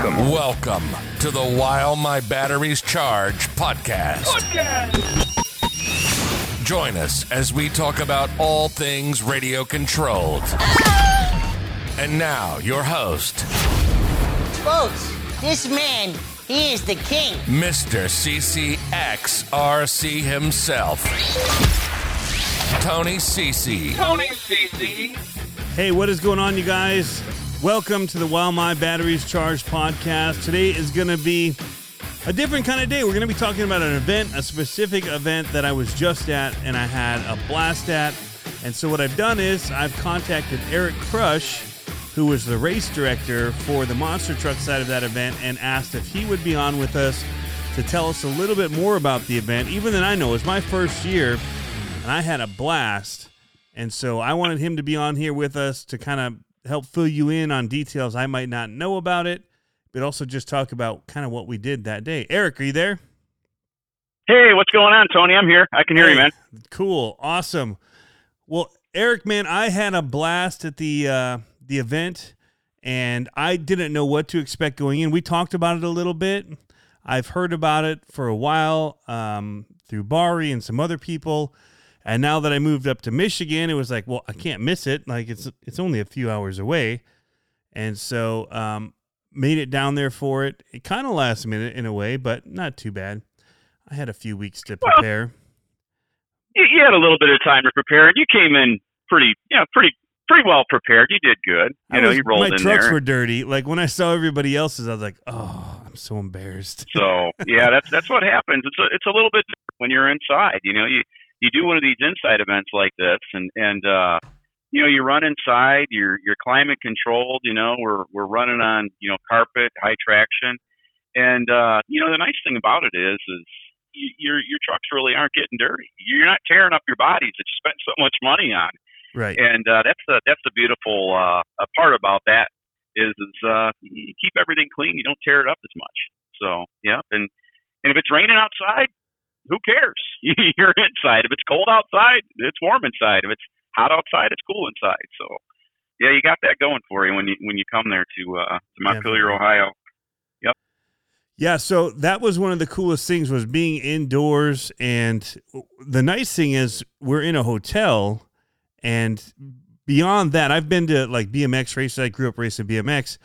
Welcome. Welcome to the While My Batteries Charge podcast. Join us as we talk about all things radio controlled. And now, your host, Folks, this man, he is the king. Mr. CCXRC himself, Tony CC. Tony CC. Hey, what is going on, you guys? Welcome to the While My Batteries Charged podcast. Today is going to be a different kind of day. We're going to be talking about an event, a specific event that I was just at and I had a blast at. And so, what I've done is I've contacted Eric Crush, who was the race director for the monster truck side of that event, and asked if he would be on with us to tell us a little bit more about the event, even than I know. It's my first year, and I had a blast. And so I wanted him to be on here with us to kind of help fill you in on details I might not know about it, but also just talk about kind of what we did that day. Eric, are you there? Hey, what's going on, Tony? I'm here. I can hear you, man. Cool, awesome. Well, Eric, man, I had a blast at the uh, the event, and I didn't know what to expect going in. We talked about it a little bit. I've heard about it for a while um, through Bari and some other people, and now that I moved up to Michigan, it was like, well, I can't miss it. Like it's it's only a few hours away, and so um, made it down there for it. It kind of last minute in a way, but not too bad. I had a few weeks to Well, prepare. You, you had a little bit of time to prepare, and you came in pretty, you know, pretty, pretty well prepared. You did good. You I know, was- you rolled my in trucks there. were dirty. Like when I saw everybody else's, I was like, "Oh, I'm so embarrassed." So yeah, that's that's what happens. It's a it's a little bit different when you're inside. You know, you you do one of these inside events like this, and and uh, you know, you run inside. You're you're climate controlled. You know, we're we're running on you know carpet, high traction, and uh, you know the nice thing about it is is your your trucks really aren't getting dirty. You're not tearing up your bodies that you spent so much money on Right. and uh, that's the that's the beautiful uh, part about that is is uh, you keep everything clean. You don't tear it up as much. So yeah, and and if it's raining outside, who cares? You're inside. If it's cold outside, it's warm inside. If it's hot outside, it's cool inside. So yeah, you got that going for you when you when you come there to uh, to Montpelier. Ohio. Yep. Yeah, so that was one of the coolest things was being indoors and the nice thing is we're in a hotel and beyond that I've been to like BMX races. I grew up racing BMX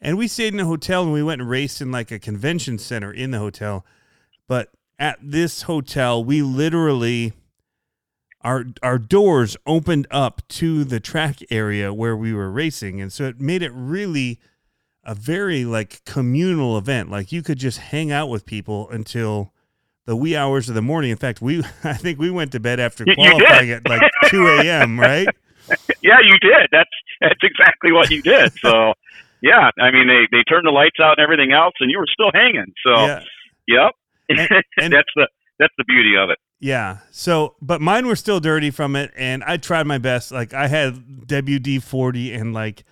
and we stayed in a hotel and we went and raced in like a convention center in the hotel. But at this hotel, we literally our our doors opened up to the track area where we were racing and so it made it really a very like communal event. Like you could just hang out with people until the wee hours of the morning. In fact, we I think we went to bed after qualifying at like two a.m. Right? Yeah, you did. That's that's exactly what you did. So yeah, I mean they they turned the lights out and everything else, and you were still hanging. So Yeah, yep, And- and- that's the that's the beauty of it. yeah. So, but mine were still dirty from it, and I tried my best. Like I had WD forty and like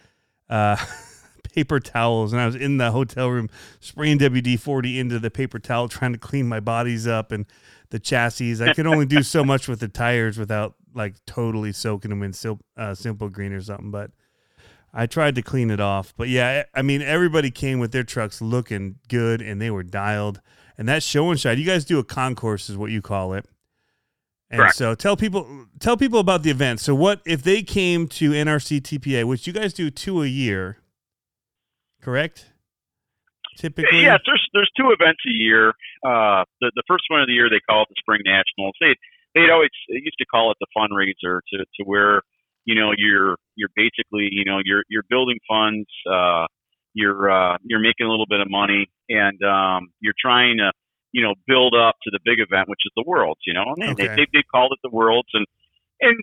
uh, paper towels, and I was in the hotel room spraying WD forty into the paper towel, trying to clean my bodies up and the chassis. I could only do so much with the tires without like totally soaking them in sil- uh, simple green or something. But I tried to clean it off. But yeah, I I mean, everybody came with their trucks looking good, and they were dialed. And that show and shine, you guys do a concourse, is what you call it. And Correct. so tell people tell people about the event. So what if they came to NRC TPA, which you guys do two a year, correct? Typically, Yes, there's there's two events a year. Uh, the the first one of the year they call it the Spring Nationals. They they'd always they used to call it the fundraiser to to where you know you're you're basically you know you're you're building funds. Uh, you're uh, you're making a little bit of money, and um, you're trying to you know build up to the big event, which is the Worlds. You know, and they, Okay. they they called it the Worlds, and and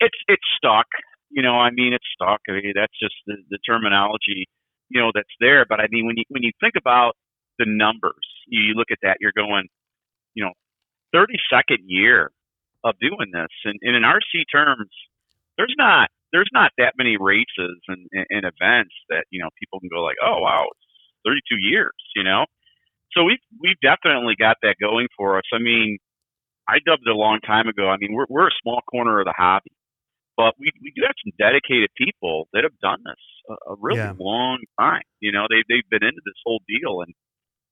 it's it's stuck. You know, I mean, it's stuck. I mean, that's just the, the terminology you know that's there. But I mean, when you when you think about the numbers, you, you look at that, you're going, you know, 32nd year of doing this, and, and in RC terms, there's not there's not that many races and, and, events that you know people can go like, oh wow, it's 32 years, you know. So we've we've definitely got that going for us. I mean, I dubbed it a long time ago. I mean, we're we're a small corner of the hobby. but we we do have some dedicated people that have done this a, a really Yeah. long time. You know, they they've been into this whole deal, and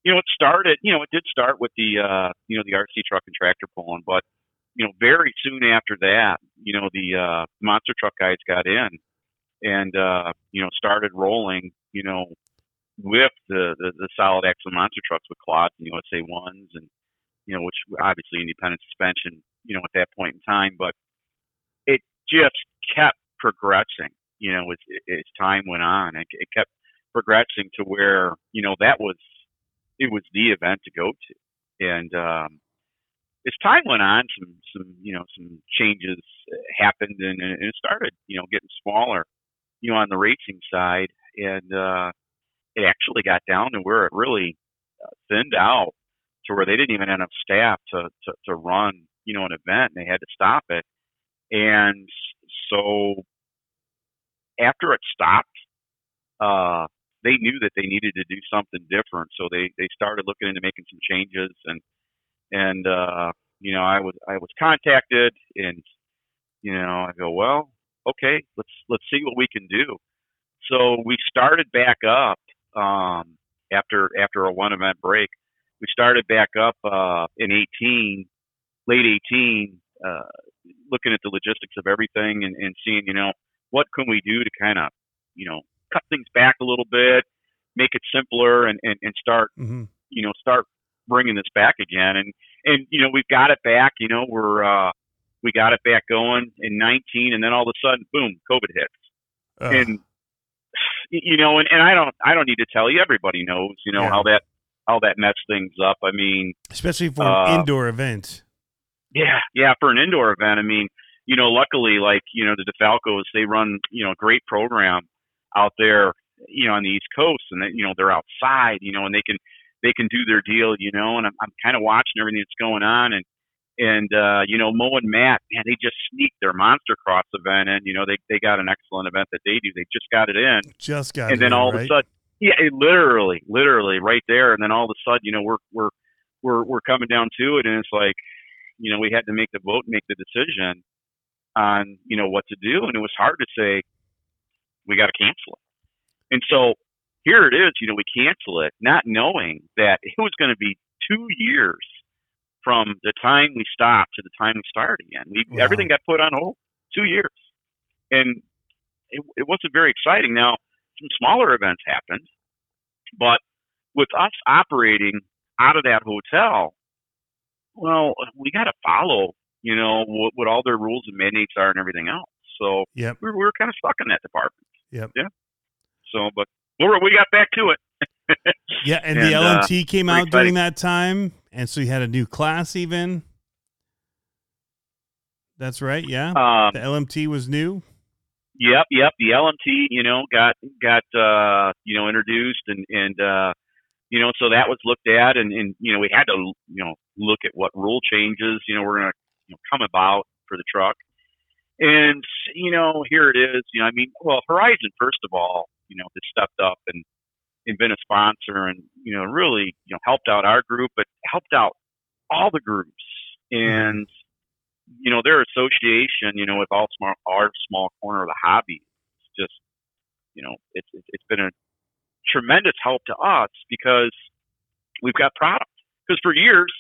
you know, it started. You know, it did start with the uh, you know the RC truck and tractor pulling, but you know, very soon after that, you know, the uh, monster truck guys got in and uh, you know started rolling. You know, with the the, the solid axle monster trucks with quads and USA ones, and you know, which obviously independent suspension. You know, at that point in time, but it just kept progressing. You know, as, as time went on, it, it kept progressing to where you know that was it was the event to go to, and um, as time went on, some some you know some changes happened, and, and it started you know getting smaller, you know, on the racing side, and uh, it actually got down to where it really uh, thinned out to where they didn't even have enough staff to to, to run you know an event, and they had to stop it, and so after it stopped, uh, they knew that they needed to do something different, so they they started looking into making some changes and and uh, you know, I was I was contacted, and you know, I go, well, okay, let's let's see what we can do. So we started back up um, after after a one event break. We started back up uh, in 18, late 18, uh, looking at the logistics of everything and, and seeing, you know, what can we do to kind of, you know, cut things back a little bit, make it simpler, and and, and start hmm you know, start bringing this back again. And, and, you know, we've got it back, you know, we're, uh, we got it back going in 19 and then all of a sudden, boom, COVID hits. And, you know, and, and I don't, I don't need to tell you, everybody knows, you know, Yeah. how that, how that messed things up. I mean, especially for uh, an indoor event. yeah, yeah, for an indoor event. I mean, you know, luckily, like you know, the DeFalcos, they run you know a great program out there, you know, on the East Coast, and they, you know they're outside, you know, and they can they can do their deal, you know, and I'm I'm kind of watching everything that's going on, and and uh, you know, Mo and Matt, man, they just sneaked their Monster Cross event in. You know, they they got an excellent event that they do. They just got it in, Just got it. and then in, all right? of a sudden, yeah, it literally, literally right there, and then all of a sudden, you know, we're we're we're we're coming down to it, and it's like, you know, we had to make the vote, make the decision on you know what to do, and it was hard to say we got to cancel it, and so here it is, you know, we cancel it, not knowing that it was going to be two years from the time we stopped to the time we start again. We Wow. everything got put on hold, two years, and it, it wasn't very exciting. Now some smaller events happened, but with us operating out of that hotel, well, we got to follow, you know, what, what all their rules and mandates are and everything else. So Yep. we were, we were kind of stuck in that department. Yep. Yeah. So, but were, we got back to it. Yeah, and, the And, uh, LMT came pretty out during that time, and so you had a new class even. That's right. Yeah, Um, the LMT was new. Yep, yep. The LMT, you know, got got uh, you know introduced and and uh, you know, so that was looked at, and and you know, we had to you know look at what rule changes you know we're gonna you know, come about for the truck, and you know, here it is. You know, I mean, well, Horizon first of all, you know, has stepped up and and been a sponsor, and you know, really you know helped out our group, but helped out all the groups, and you know their association, you know, with all small our small corner of the hobby, it's just you know it's it's been a tremendous help to us because we've got product. Because for years,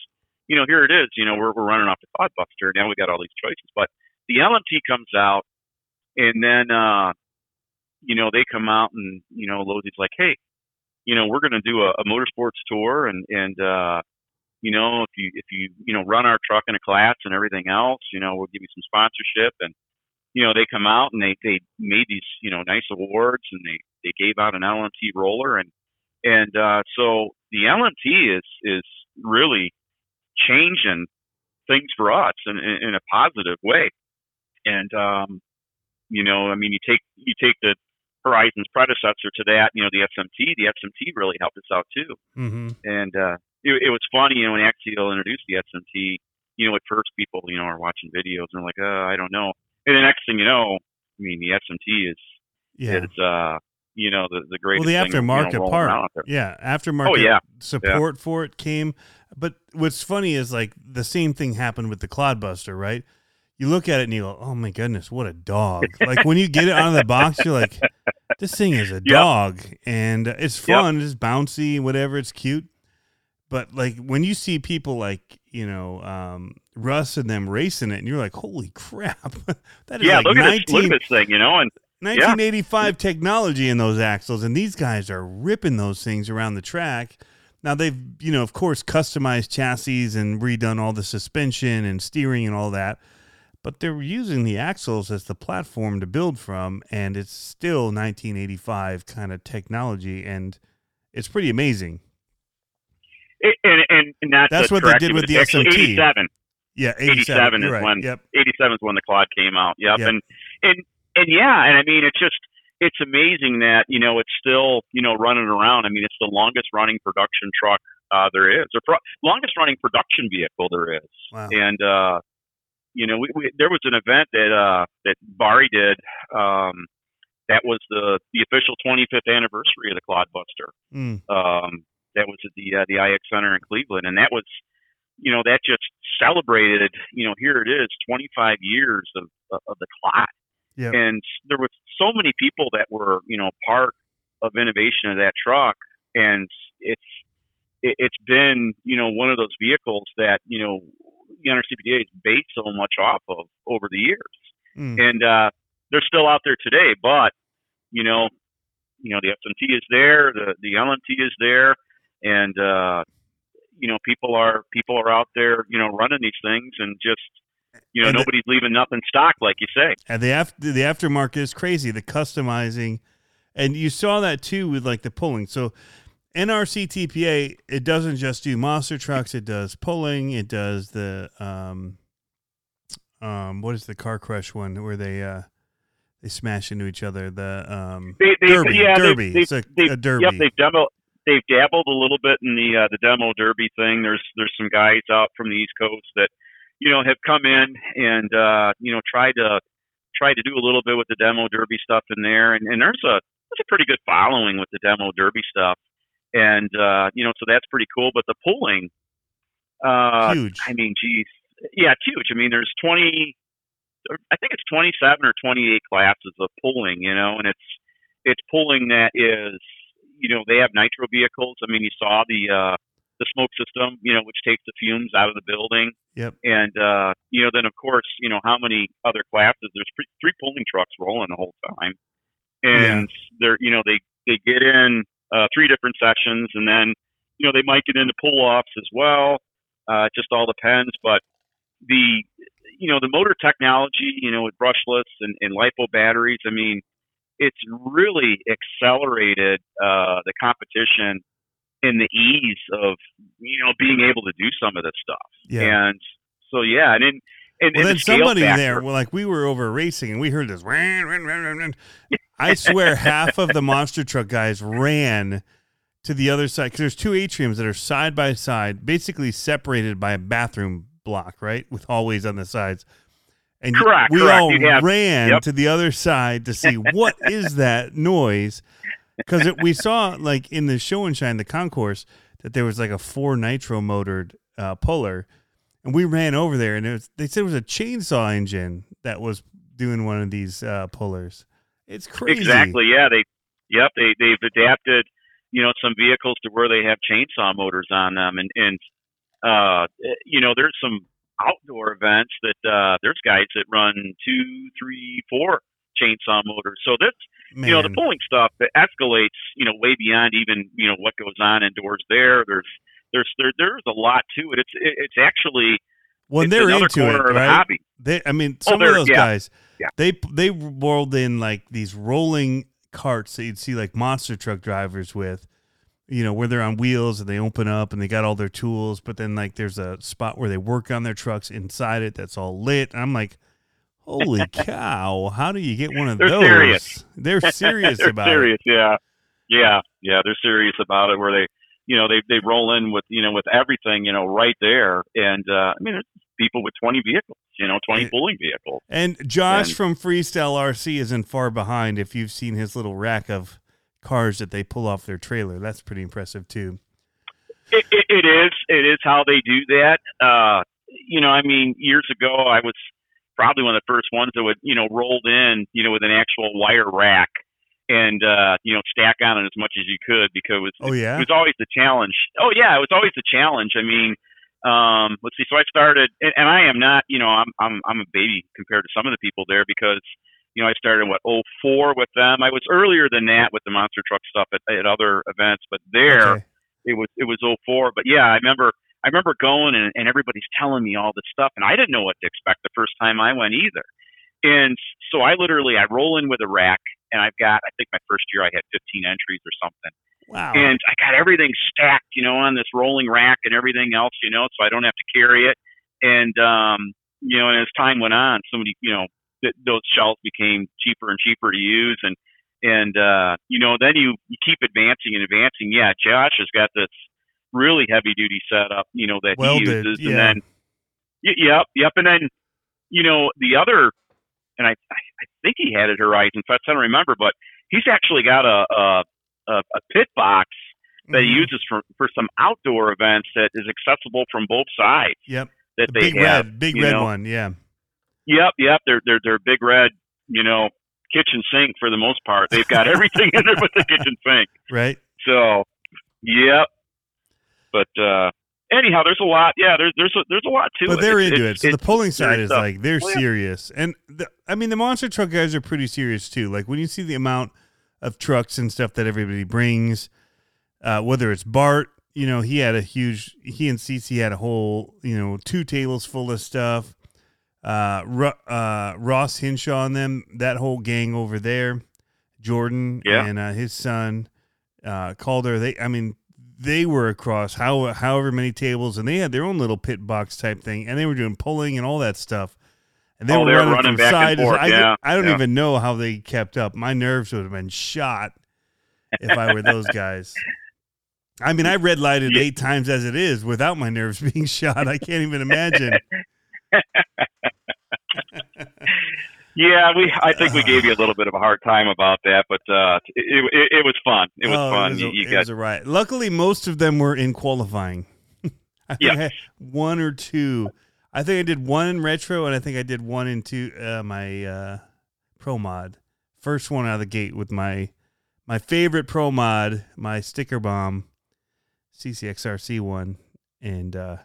you know, here it is, you know, we're we're running off the Clodbuster. Now we got all these choices, but the LMT comes out, and then uh, you know they come out and you know Losi's like, hey, you know, we're going to do a, a motorsports tour, and and uh, you know, if you if you you know run our truck in a class and everything else, you know, we'll give you some sponsorship and you know, they come out and they they made these, you know, nice awards and they they gave out an LMT roller and and uh so the LMT is is really changing things for us in in, in a positive way. And um you know, I mean you take you take the Horizon's predecessor to that, you know, the SMT, the SMT really helped us out too Mm-hmm. and uh, it, it was funny, you know, when Axial introduced the SMT. You know, at first people, you know, are watching videos and they're like, uh, I don't know. And the next thing you know, I mean, the SMT is Yeah. is uh, you know, the the Well, greatest. the thing, you know, aftermarket part, yeah, aftermarket Oh, yeah. support for it came. But what's funny is like the same thing happened with the Clodbuster, right? You look at it and you go, "Oh my goodness, what a dog!" like when you get it out of the box, you're like, "This thing is a dog," and it's fun, it's bouncy, whatever, it's cute. But like when you see people like you know um, Russ and them racing it, and you're like, "Holy crap!" that is yeah, like look, 19, at this, look at this thing, you know, and 1985 technology in those axles, and these guys are ripping those things around the track. Now they've, you know, of course, customized chassis and redone all the suspension and steering and all that, but they're using the axles as the platform to build from, and it's still 1985 kind of technology, and it's pretty amazing. It, and, and, and that's, that's what they did with the SMT. 87. Yeah, 87, 87, is right. when Yep. 87 is when the quad came out. Yep. Yep. And and and yeah, and I mean it's just it's amazing that you know it's still you know running around. I mean it's the longest running production truck uh, there is, or pro- longest running production vehicle there is. Wow. And uh, you know we, we, there was an event that uh, that Bari did. Um, that was the the official 25th anniversary of the Clodbuster. Mm. Um, that was at the uh, the IX Center in Cleveland, and that was, you know, that just celebrated. You know, here it is, 25 years of of the Clod, Yep. and there was so many people that were, you know, part of innovation of that truck, and it's it, it's been, you know, one of those vehicles that you know NRC TPA has based so much off of over the years, Mm. and uh, they're still out there today, but you know, you know, the FMT is there, the the LMT is there, and uh, you know, people are people are out there, you know, running these things, and just you know, And the- nobody's leaving nothing stock, like you say. And the after the aftermarket is crazy. The customizing, and you saw that too with like the pulling. So NRC TPA, it doesn't just do monster trucks. It does pulling. It does the um, um, what is the car crush one where they uh they smash into each other? The um They, they, derby, yeah, derby. They, it's a, they, a derby. Yep, they've demo, they've dabbled a little bit in the uh, the demo derby thing. There's there's some guys out from the East Coast that you know have come in and uh, you know tried to tried to do a little bit with the demo derby stuff in there, and, and there's a there's a pretty good following with the demo derby stuff, and uh, you know so that's pretty cool. But the pulling, uh, Huge. I mean, geez, yeah, it's huge. I mean, there's 20, I think it's 27 or 28 classes of pulling, you know, and it's it's pulling that is, you know, they have nitro vehicles. I mean, you saw the uh, the smoke system, you know, which takes the fumes out of the building, Yep. and uh, you know, then of course, you know, how many other classes? There's three, three pulling trucks rolling the whole time, and they're, you know, they they get in uh, three different sessions, and then you know they might get into pull offs as well. Uh, it just all depends, but the you know the motor technology, you know, with brushless and, and lipo batteries. I mean, it's really accelerated uh, the competition and the ease of you know being able to do some of this stuff. Yeah. And so yeah, and in and, Well, then the somebody factor- there, well, like we were over racing and we heard this. "Ran, ran, ran, ran, ran." I swear, half of the monster truck guys ran to the other side because there's two atriums that are side by side, basically separated by a bathroom block, right, with hallways on the sides. And Correct, we correct. all have- ran yep. to the other side to see what is that noise because we saw like in the show and shine the concourse that there was like a four nitro motored uh, puller and we ran over there and it was, they said it was a chainsaw engine that was doing one of these uh, pullers it's crazy Exactly. Yeah. They. Yep. They they've adapted, you know, some vehicles to where they have chainsaw motors on them, and and uh, you know, there's some outdoor events that uh, there's guys that run two, three, four chainsaw motors. So that's Man. you know the pulling stuff that escalates, you know, way beyond even you know what goes on indoors. There, there's there's there, there's a lot to it. It's it, it's actually when it's they're into corner it right hobby. they i mean Oh, some of those yeah. guys Yeah. they they rolled in like these rolling carts that you'd see like monster truck drivers with you know where they're on wheels and they open up and they got all their tools but then like there's a spot where they work on their trucks inside it that's all lit and i'm like holy cow how do you get one of They're those serious. they're serious they're about serious, yeah, yeah, yeah. They're serious about it. Where they, you know, they they roll in with you know with everything you know right there, and uh, I mean, it's people with 20 vehicles, you know, 20 Yeah. pulling vehicles. and josh And- from freestyle rc isn't far behind if you've seen his little rack of cars that they pull off their trailer that's pretty impressive too It, it, it is. It is how they do that. Uh, you know, I mean, years ago, I was, probably one of the first ones that would you know rolled in you know with an actual wire rack and uh, you know stack on it as much as you could because it was, Oh, yeah? it was always the challenge. Oh yeah, it was always the challenge. I mean, um, let's see. So I started, and, and I am not, you know, I'm I'm I'm a baby compared to some of the people there because you know I started what 04 with them. I was earlier than that with the monster truck stuff at, at other events, but there Okay. it was it was 04. But yeah, I remember I remember going and, and everybody's telling me all this stuff, and I didn't know what to expect the first time I went either. And so I literally I roll in with a rack, and I've got I think my first year I had 15 entries or something Wow. and I got everything stacked, you know, on this rolling rack and everything else, you know, so I don't have to carry it. And um, you know, and as time went on, somebody, you know, th- those shells became cheaper and cheaper to use, and and uh, you know, then you you keep advancing and advancing. Yeah, Josh has got this really heavy duty setup, you know, that he uses, yeah. and then y- yep, yep, and then you know the other, and I I think he had it Horizon Fest. I don't remember, but he's actually got a a, a, a pit box that he Mhm. uses for for some outdoor events that is accessible from both sides. Yep. That The they big have. red, big red know. one. Yeah. Yep, yep. They're they're they're big red. You know, kitchen sink for the most part. They've got everything in there but the kitchen sink. Right. So, yep. But uh anyhow, there's a lot. Yeah, there's there's a, there's a lot to But it. they're It's- into it. it's- So the it's pulling side is stuff. like they're Oh, yeah. serious, and the, I mean the monster truck guys are pretty serious too. Like when you see the amount of trucks and stuff that everybody brings, uh, whether it's Bart, you know, he had a huge. He and Cece had a whole, you know, two tables full of stuff. Uh, Ru- uh, Ross Hinshaw and them, that whole gang over there, Jordan Yeah. and uh, his son, uh, Calder. They, I mean, they were across how however many tables, and they had their own little pit box type thing, and they were doing pulling and all that stuff. And they Oh, were running, running back and side to forth, side. I, yeah, I don't yeah. even know how they kept up. My nerves would have been shot if I were those guys. I mean, I red lighted Yeah. eight times as it is without my nerves being shot. I can't even imagine. Yeah, we. I think we gave you a little bit of a hard time about that, but uh, it, it, it was fun. It was Oh, fun. It was, you, a, you it got was a riot. Luckily, most of them were in qualifying. I think Yeah. I had one or two. I think I did one in retro, and I think I did one in two uh, my uh, pro mod. First one out of the gate with my my favorite pro mod, my sticker bomb, CCXRC one, and uh,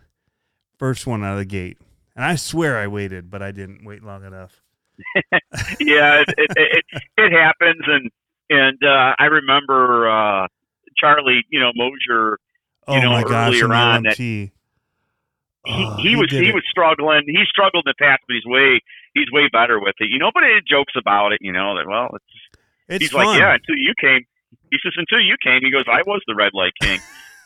first one out of the gate. And I swear I waited, but I didn't wait long enough. yeah, it, it, it it happens, and and uh, I remember uh, Charlie, you know Mosier. Oh You know, my gosh! earlier on that- He, Oh, he was he it. was struggling. He struggled in the past, but he's way he's way better with it. You know, but it jokes about it. You know that well, it's, It's he's fun. like yeah. Until you came, he says until you came, he goes I was the red light king.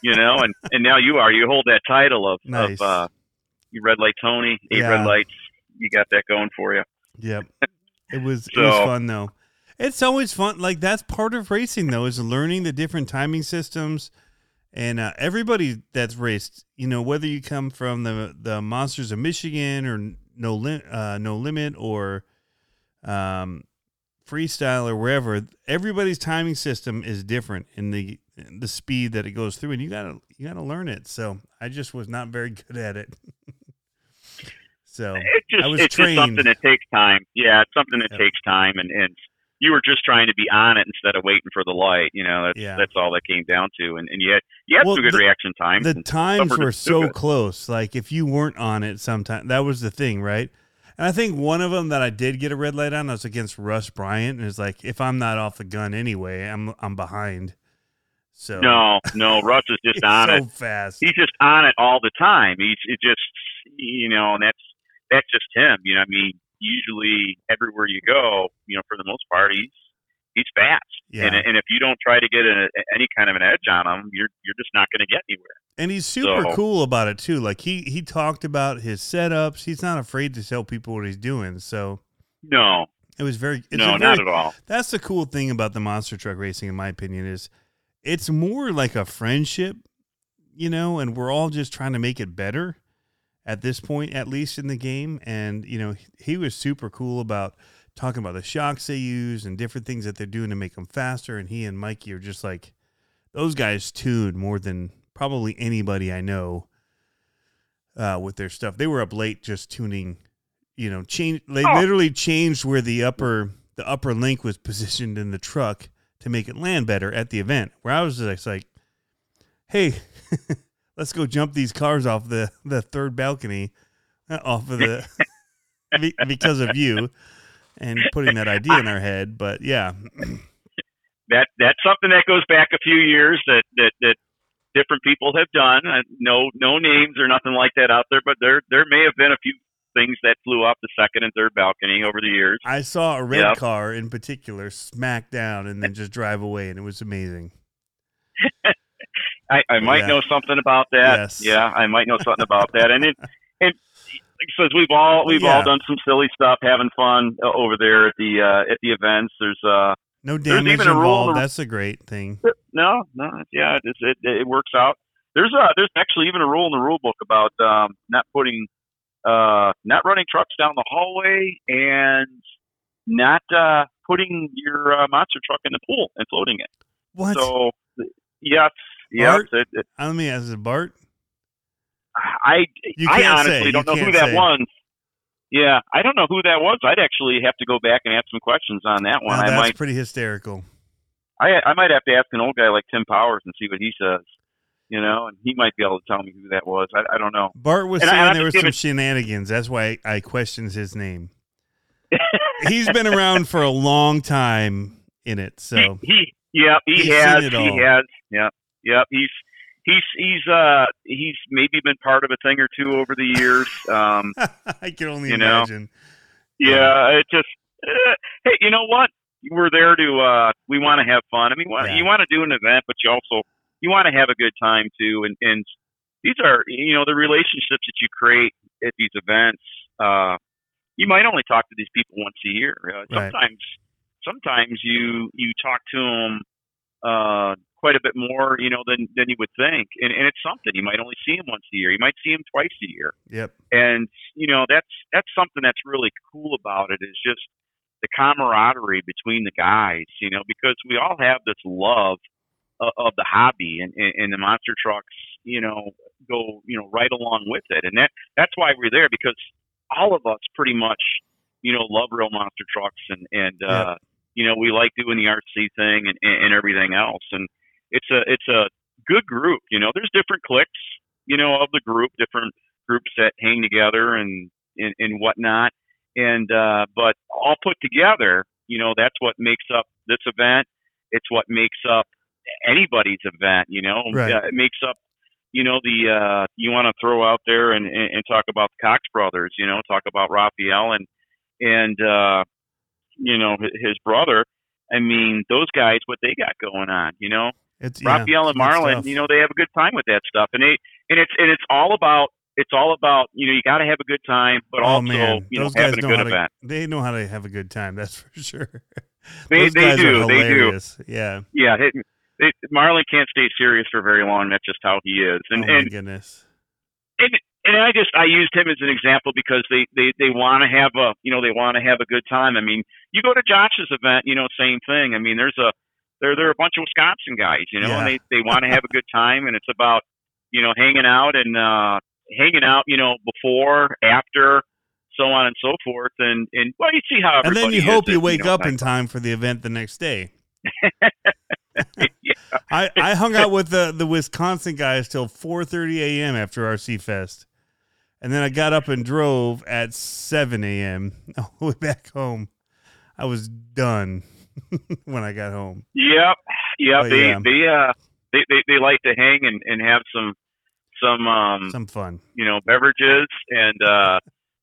you know, and and now you are. You hold that title of Nice. of uh, you red light Tony, eight Yeah. red lights. You got that going for you. Yep. It was it was fun though. It's always fun. Like that's part of racing though, is learning the different timing systems. And uh, everybody that's raced, you know, whether you come from the the Monsters of Michigan or No Lim- uh, No Limit or um, freestyle or wherever, everybody's timing system is different in the in the speed that it goes through, and you gotta you gotta learn it. So I just was not very good at it. So It just I was it's trained. just something that takes time. Yeah, it's something that Yep. takes time, and and you were just trying to be on it instead of waiting for the light. You know, that's Yeah. that's all that came down to. And and you had you had Well, some good the- reaction times. the times were so close. Like if you weren't on it sometime, that was the thing, right? And I think one of them that I did get a red light on I was against Russ Bryant, and it's like if I'm not off the gun anyway, I'm I'm behind. So no, no, Russ is just on so it. fast. He's just on it all the time. He's it just you know, and that's that's just him. You know, I mean, usually everywhere you go, you know, for the most part, he's he's fast. Yeah. And and if you don't try to get a, any kind of an edge on him, you're you're just not going to get anywhere. And he's super So- cool about it too. Like he he talked about his setups. He's not afraid to tell people what he's doing. So No, it was very it's no, very, not at all. That's the cool thing about the monster truck racing, in my opinion, is it's more like a friendship, you know, and we're all just trying to make it better at this point, at least in the game. And, you know, he was super cool about talking about the shocks they use and different things that they're doing to make them faster. And he and Mikey are just like, those guys tuned more than probably anybody I know uh, with their stuff. They were up late just tuning you know, change. They Oh. literally changed where the upper the upper link was positioned in the truck to make it land better at the event. Where I was just like, "Hey, let's go jump these cars off the the third balcony, uh, off of the because of you." And putting that idea in our head, but yeah, that that's something that goes back a few years that that that different people have done. Uh, no no names or nothing like that out there, but there there may have been a few things that flew off the second and third balcony over the years. I saw a red Yep. car in particular smack down and then just drive away, and it was amazing. I, I might Yeah. know something about that. Yes. Yeah, I might know something about that. And it and because we've all we've Yeah. all done some silly stuff, having fun uh, over there at the uh, at the events. There's uh No There's damage even a rule involved. That's a great thing. no no yeah it it, it works out. There's uh there's actually even a rule in the rule book about um not putting uh not running trucks down the hallway and not uh putting your uh, monster truck in the pool and floating it. What? So yes it, it, Uh, Let me ask you, Bart. I I honestly say. don't You know who that say. was. Yeah, I don't know who that was. I'd actually have to go back and ask some questions on that one. Now, I that's might pretty hysterical. I I might have to ask an old guy like Tim Powers and see what he says. You know, and he might be able to tell me who that was. I, I don't know. Bart was And saying I'm there was some giving- shenanigans. That's why I questions his name. He's been around for a long time in it, so he, he yeah, he He's has, he has, yeah, yeah. He's he's he's uh he's maybe been part of a thing or two over the years. Um, I can only You know? imagine. yeah, it just uh, hey, you know what? We're there to uh we want to have fun. I mean, Yeah. you want to do an event, but you also you want to have a good time too. And and these are you know the relationships that you create at these events. Uh, you might only talk to these people once a year. Uh, Right. sometimes sometimes you you talk to them uh quite a bit more you know than than you would think. And and it's something you might only see them once a year. You might see them twice a year. Yep. and you know that's that's something that's really cool about it is just the camaraderie between the guys you know because we all have this love of, of the hobby and, and and the monster trucks you know go you know right along with it. And that that's why we're there because all of us pretty much you know love real monster trucks and and uh you know we like doing the RC thing and, and and everything else. And it's a it's a good group you know there's different cliques you know of the group different groups that hang together and and, and whatnot. And uh, but all put together, you know, that's what makes up this event. It's what makes up anybody's event. You know, Right. uh, it makes up. You know the uh, you want to throw out there and, and, and talk about the Cox brothers. You know, talk about Raphael and and uh, you know his brother. I mean, those guys, what they got going on. You know, It's yeah, Raphael and stuff. you know, they have a good time with that stuff, and they and it's and it's all about it's all about you know you got to have a good time, but oh also man, you know those having a good how to, event. They know how to have a good time. That's for sure. They they do they do. Yeah. yeah. It, it, Marlon can't stay serious for very long. That's just how he is, and oh my and goodness. and and I just I used him as an example because they they they want to have a you know they want to have a good time. I mean, you go to Josh's event, you know, same thing. I mean, there's a there are a bunch of Wisconsin guys, you know, Yeah. and they they want to have a good time, and it's about you know hanging out and uh hanging out, you know, before, after, so on and so forth, and and well, you see how And then you hope you wake know, up in time for the event the next day. yeah. I, I hung out with the, the Wisconsin guys till 4:30 a.m. after RC Fest, and then I got up and drove at 7 a.m. all the way back home. I was done when I got home. Yep, yep. But, They yeah. they uh they, they they like to hang and and have some some um Some fun. you know beverages and uh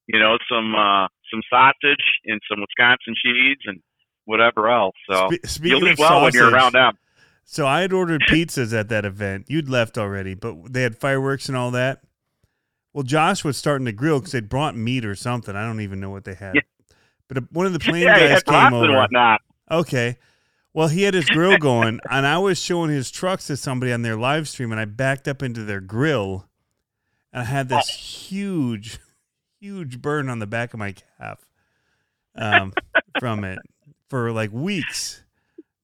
you know some uh some sausage and some Wisconsin cheese and whatever else. So Spe- you of well when you're around them. So I had ordered pizzas at that event. You'd left already, but they had fireworks and all that. Well, Josh was starting to grill because they'd brought meat or something. I don't even know what they had. Yeah. But uh, one of the plane Yeah, guys came over. and whatnot. Okay. Well, he had his grill going, and I was showing his trucks to somebody on their live stream, and I backed up into their grill, and I had this huge, huge burn on the back of my calf um, from it for like weeks.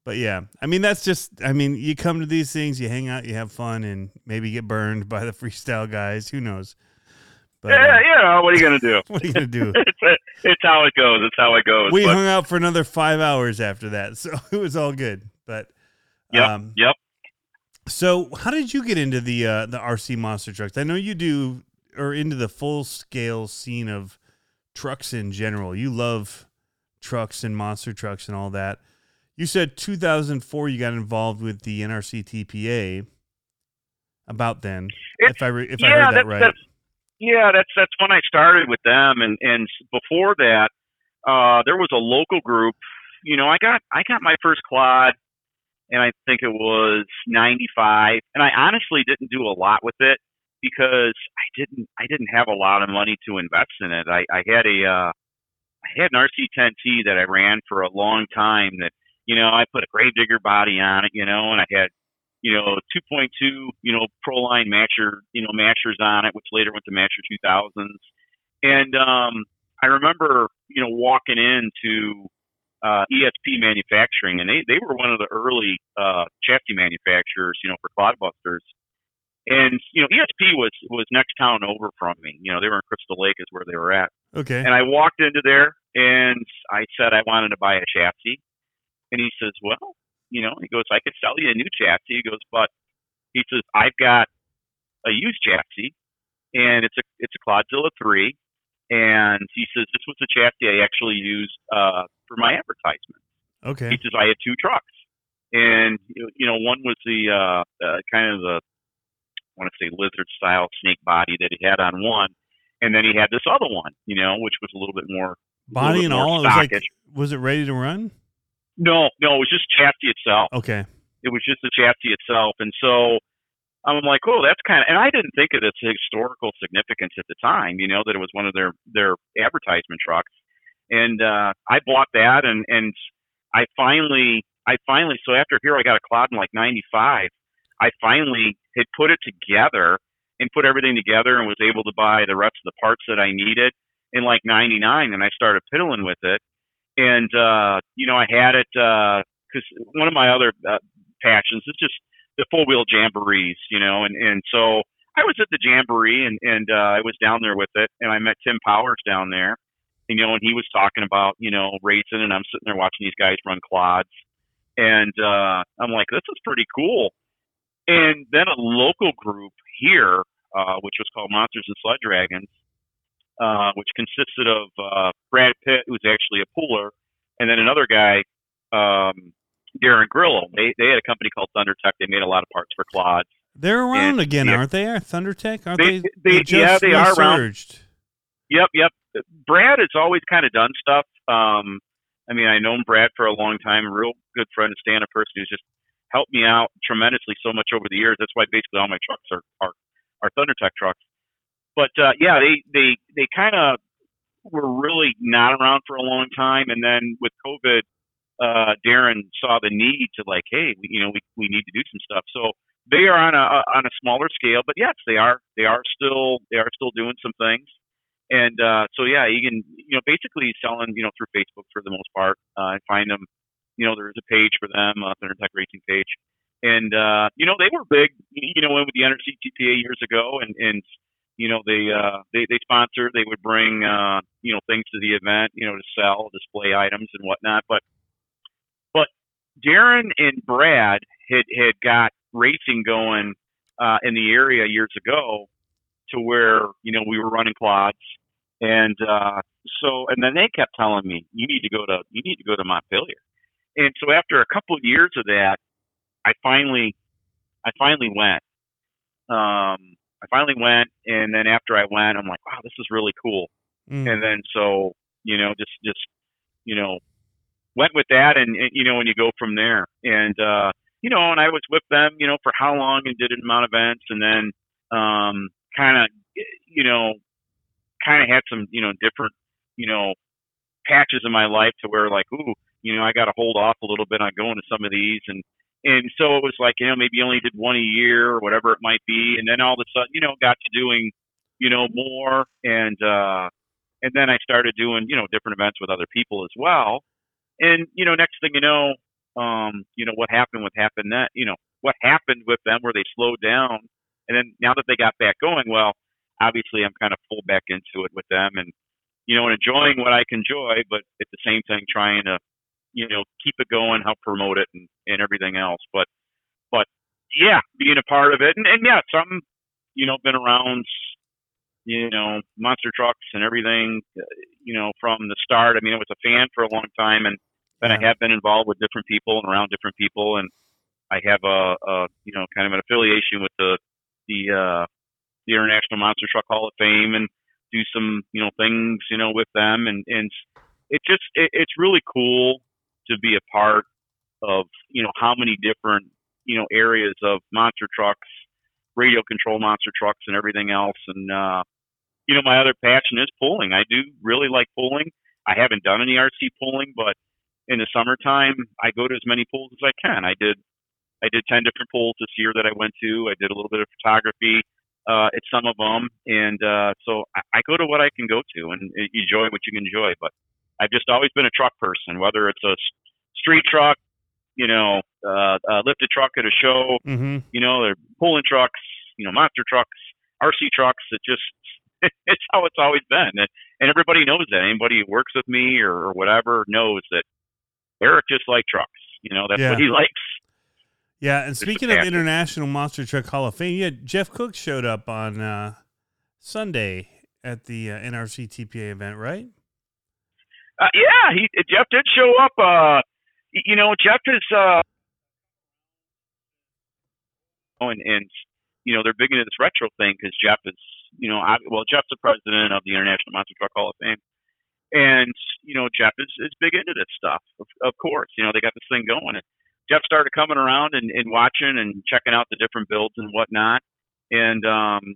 But yeah, I mean, that's just, I mean, you come to these things, you hang out, you have fun, and maybe get burned by the freestyle guys. Who knows? But, yeah, uh, yeah. What are you gonna do? what are you gonna do? it's it's how it goes. It's how it goes. we But, hung out for another five hours after that, so it was all good. But yep, um, yep. So, how did you get into the uh, the RC monster trucks? I know you do, or into the full scale scene of trucks in general. You love trucks and monster trucks and all that. You said 2004 you got involved with the NRC TPA. About then, It's- if I re- if I heard that that's, right. that's yeah, that's that's when I started with them, and and before that, uh, there was a local group. You know, I got I got my first quad, and I think it was '95, and I honestly didn't do a lot with it because I didn't I didn't have a lot of money to invest in it. I I had a uh, I had an RC10T that I ran for a long time. That you know I put a Gravedigger body on it, you know, and I had you know, 2.2, you know, Proline Masher, you know, Mashers on it, which later went to Masher 2000s. And um, I remember, you know, walking into uh, ESP Manufacturing, and they, they were one of the early uh, chassis manufacturers, you know, for Clodbusters. And you know, ESP was was next town over from me. You know, they were in Crystal Lake, is where they were at. okay. And I walked into there, and I said I wanted to buy a chassis, and he says, "Well, you know," he goes, "I could sell you a new chassis." He goes, "But," he says, "I've got a used chassis, and it's a it's a Clodzilla three, and he says this was the chassis I actually used uh, for my advertisement." okay. He says I had two trucks, and you know one was the uh, uh, kind of the I want to say lizard style snake body that he had on one, and then he had this other one, you know, which was a little bit more Body and all. It was like, was it ready to run? No, no, it was just chassis itself. Okay. It was just the chassis itself, and so I'm like, oh, that's kind of, and I didn't think of its historical significance at the time, you know, that it was one of their their advertisement trucks, and uh, I bought that, and and I finally, I finally, so after here, I got a Clod in like '95. I finally had put it together and put everything together and was able to buy the rest of the parts that I needed in like 99 and I started piddling with it. And, uh, you know, I had it, uh, cause one of my other uh, passions is just the four wheel jamborees, you know, and, and so I was at the jamboree and, and, uh, I was down there with it and I met Tim Powers down there, you know, and he was talking about, you know, racing and I'm sitting there watching these guys run quads. And, uh, I'm like, this is pretty cool. And then a local group here, uh, which was called Monsters and Sled Dragons, uh, which consisted of uh, Brad Pitt, who's actually a puller, and then another guy, um, Darren Grillo. They they had a company called ThunderTech. They made a lot of parts for Clods. They're around And- again, yeah. aren't they? Are ThunderTech? Aren't They- they? they- yeah, just they are around. Yep, yep. Brad has always kind of done stuff. Um, I mean, I known Brad for a long time. Real good friend, a stand-up person who's just helped me out tremendously so much over the years. That's why basically all my trucks are are, are ThunderTech trucks. But uh, yeah, they they they kind of were really not around for a long time, and then with COVID, uh, Darren saw the need to like, hey, we, you know, we we need to do some stuff. So they are on a on a smaller scale, but yes, they are they are still they are still doing some things. And uh, so yeah, you can you know basically selling you know through Facebook for the most part. Uh, find them, you know, there's a page for them, uh, ThunderTech Racing page, and uh, you know they were big, you know, when with the NRC TPA years ago, and and you know they uh, they they sponsored, they would bring uh, you know things to the event, you know, to sell, display items and whatnot. But but Darren and Brad had had got racing going uh, in the area years ago to where you know we were running quads and uh so and then they kept telling me you need to go to you need to go to Montpelier and so after a couple of years of that I finally I finally went um I finally went and then after I went I'm like wow this is really cool Mm. and then so you know just just you know went with that and, and you know and you go from there and uh you know and I was with them you know for how long and did an amount of events and then um kind of you know kind of had some you know different you know patches in my life to where like ooh you know I got to hold off a little bit on going to some of these and and so it was like you know maybe you only did one a year or whatever it might be. And then all of a sudden you know got to doing you know more. And uh and then I started doing you know different events with other people as well. And you know next thing you know um you know what happened with happened that you know what happened with them where they slowed down. And then now that they got back going well obviously I'm kind of full back into it with them and you know, and enjoying what I can enjoy, but at the same time trying to, you know, keep it going, help promote it and, and everything else. But but yeah, being a part of it and, and yeah, some you know, been around you know, monster trucks and everything, you know, from the start. I mean, I was a fan for a long time, and then yeah. I have been involved with different people and around different people, and I have a, a you know, kind of an affiliation with the the uh, the International Monster Truck Hall of Fame, and do some you know things you know with them, and and it just it, it's really cool to be a part of you know how many different you know areas of monster trucks, radio control monster trucks, and everything else, and uh, you know my other passion is pulling. I do really like pulling. I haven't done any RC pulling, but in the summertime I go to as many pulls as I can. I did I did ten different pulls this year that I went to. I did a little bit of photography uh, at some of them, and uh, so I, I go to what I can go to and enjoy what you can enjoy. But I've just always been a truck person, whether it's a street truck, you know, uh, a lifted truck at a show, mm-hmm. you know, they're pulling trucks, you know, monster trucks, RC trucks. It just it's how it's always been, and, and everybody knows that. Anybody who works with me or, or whatever knows that Eric just likes trucks. You know, that's yeah. what he likes. Yeah, and speaking of International Monster Truck Hall of Fame, yeah, Jeff Cook showed up on uh, Sunday at the uh, NRC TPA event, right? Uh, yeah, he Jeff did show up. Uh, you know, Jeff is, uh, oh, and, and you know they're big into this retro thing because Jeff is, you know, I, well, Jeff's the president of the International Monster Truck Hall of Fame, and you know Jeff is is big into this stuff. Of, of course, you know they got this thing going. And, Jeff started coming around and, and watching and checking out the different builds and whatnot. And um,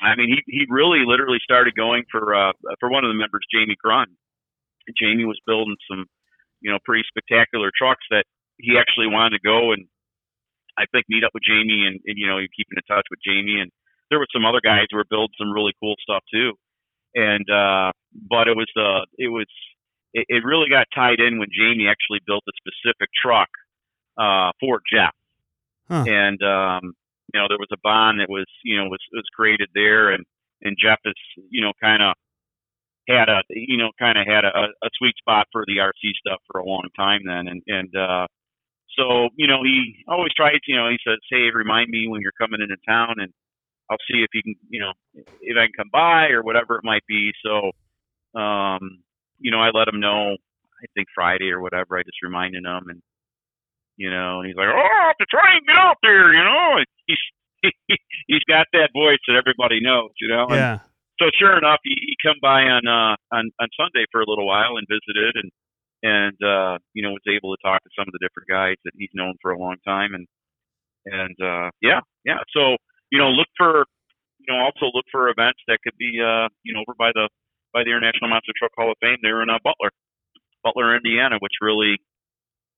I mean, he he really literally started going for uh, for one of the members, Jamie Grun. Jamie was building some, you know, pretty spectacular trucks that he actually wanted to go and I think meet up with Jamie and, and you know, keeping in touch with Jamie and there were some other guys who were building some really cool stuff too. And uh but it was uh it was it, it really got tied in when Jamie actually built a specific truck uh, for Jeff. Huh. And um, you know, there was a bond that was you know was was created there, and and Jeff is you know kind of had a you know kind of had a, a sweet spot for the RC stuff for a long time then, and and uh, so you know he always tries you know he says hey remind me when you're coming into town and I'll see if you can you know if I can come by or whatever it might be. So um, you know I let him know I think Friday or whatever. I just reminded him and you know, and he's like, "Oh, I have to try and get out there," you know. He's he, he's got that voice that everybody knows, you know. And yeah. So sure enough, he, he come by on uh on on Sunday for a little while and visited and and uh you know was able to talk to some of the different guys that he's known for a long time and and uh yeah yeah so you know look for you know also look for events that could be uh you know over by the by the International Monster Truck Hall of Fame there in uh, Butler Butler Indiana which really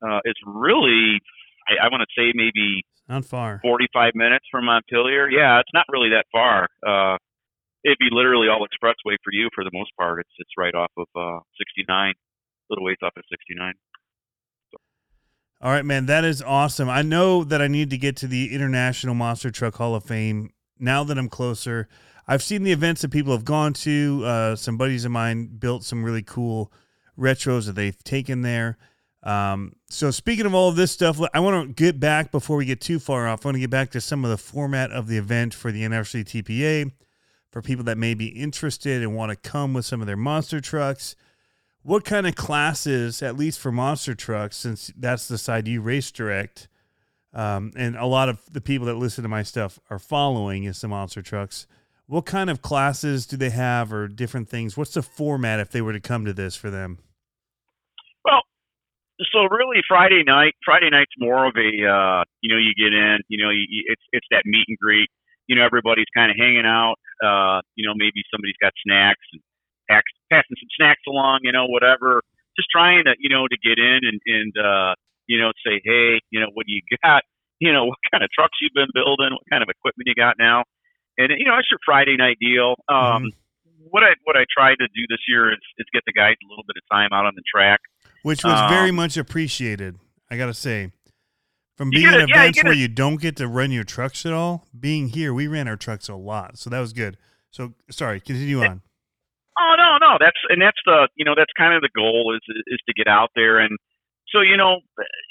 uh, it's really, I, I want to say maybe not far, 45 minutes from Montpelier. Yeah, it's not really that far. Uh, it'd be literally all expressway for you for the most part. It's it's right off of uh, 69, little ways off of 69. All right, man, that is awesome. I know that I need to get to the International Monster Truck Hall of Fame now that I'm closer. I've seen the events that people have gone to. Uh, some buddies of mine built some really cool retros that they've taken there. Um, so speaking of all of this stuff, I want to get back before we get too far off. I want to get back to some of the format of the event for the NRC TPA for people that may be interested and want to come with some of their monster trucks. What kind of classes, at least for monster trucks, since that's the side you race direct, um, and a lot of the people that listen to my stuff are following is the monster trucks. What kind of classes do they have, or different things? What's the format if they were to come to this for them? Well, so really Friday night, Friday night's more of a, uh, you know, you get in, you know, you, it's, it's that meet and greet, you know, everybody's kind of hanging out, uh, you know, maybe somebody's got snacks and packs, passing some snacks along, you know, whatever, just trying to, you know, to get in and, and, uh, you know, say, Hey, you know, what do you got? You know, what kind of trucks you've been building? What kind of equipment you got now? And, you know, that's your Friday night deal. Um, mm-hmm what I what I tried to do this year is, is get the guys a little bit of time out on the track, which was um, very much appreciated. I gotta say, from being at events yeah, you where you don't get to run your trucks at all, being here, we ran our trucks a lot, so that was good. So sorry, continue on. Oh no, no, that's and that's the you know that's kind of the goal is is to get out there and so you know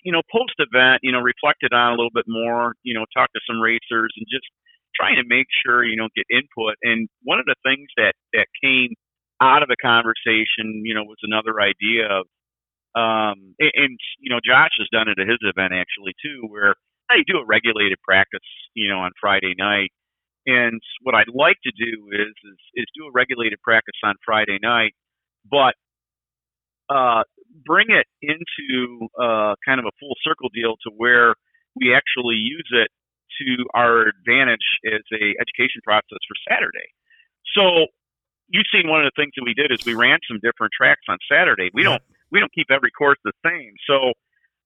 you know post event you know reflected on a little bit more you know talk to some racers and just trying to make sure you know get input and one of the things that that came out of the conversation you know was another idea of um and, you know Josh has done it at his event actually too where they do a regulated practice you know on Friday night and what I'd like to do is is, is do a regulated practice on Friday night, but uh, bring it into uh, kind of a full circle deal to where we actually use it to our advantage as a education process for Saturday. So you've seen one of the things that we did is we ran some different tracks on Saturday. We don't we don't keep every course the same. So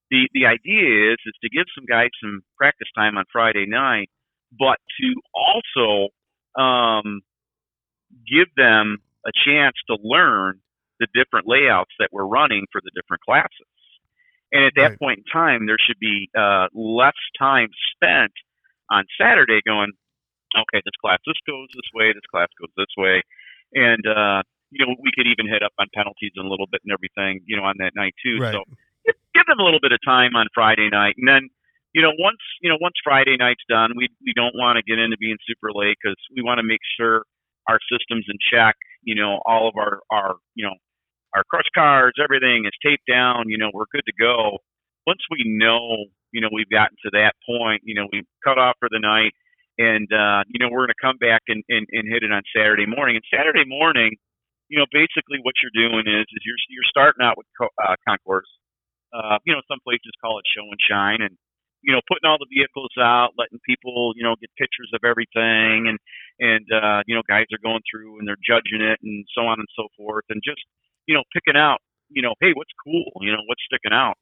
the the idea is is to give some guys some practice time on Friday night but to also um, give them a chance to learn the different layouts that we're running for the different classes. And at that right. point in time, there should be uh, less time spent on Saturday going, okay, this class this goes this way, this class goes this way, and uh, you know we could even hit up on penalties and a little bit and everything, you know, on that night too. Right. So give them a little bit of time on Friday night, and then you know, once you know, once Friday night's done, we we don't want to get into being super late because we want to make sure our systems in check. You know, all of our our you know our crush cards, everything is taped down. You know, we're good to go. Once we know, you know, we've gotten to that point. You know, we've cut off for the night, and uh, you know, we're going to come back and, and and hit it on Saturday morning. And Saturday morning, you know, basically what you're doing is is you're you're starting out with co- uh, concourse. Uh, you know, some places call it show and shine, and you know, putting all the vehicles out, letting people, you know, get pictures of everything, and and uh, you know, guys are going through and they're judging it, and so on and so forth, and just you know, picking out, you know, hey, what's cool, you know, what's sticking out.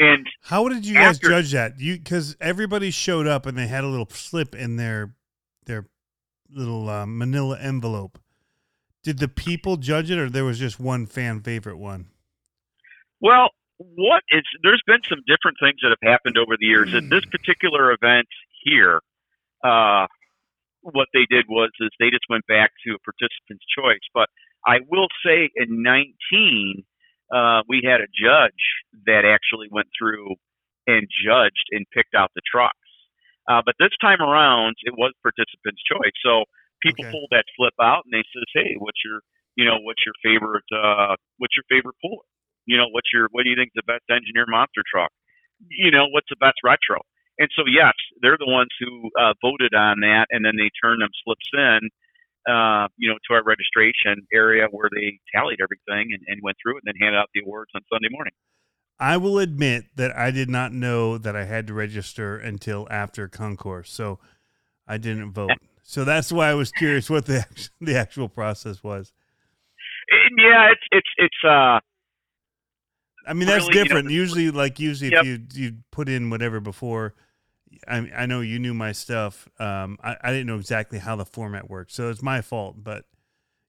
And how did you after, guys judge that? You because everybody showed up and they had a little slip in their their little uh, Manila envelope. Did the people judge it, or there was just one fan favorite one? Well, what is there's been some different things that have happened over the years. At this particular event here, uh, what they did was is they just went back to a participant's choice. But I will say in 19, uh, we had a judge that actually went through and judged and picked out the trucks. Uh, but this time around, it was participant's choice. So people okay. pulled that slip out and they says, "Hey, what's your, you know, what's your favorite, uh, what's your favorite puller?" You know, what's your what do you think the best engineered monster truck? You know, what's the best retro? And so yes, they're the ones who uh, voted on that, and then they turned them slips in, uh, you know, to our registration area where they tallied everything and, and went through it, and then handed out the awards on Sunday morning. I will admit that I did not know that I had to register until after concourse, so I didn't vote. so that's why I was curious what the the actual process was. Yeah, it's it's it's uh I mean, that's really, different. You know, usually, like usually, yep. if you you put in whatever before, I I know you knew my stuff. Um, I, I didn't know exactly how the format worked, so it's my fault. But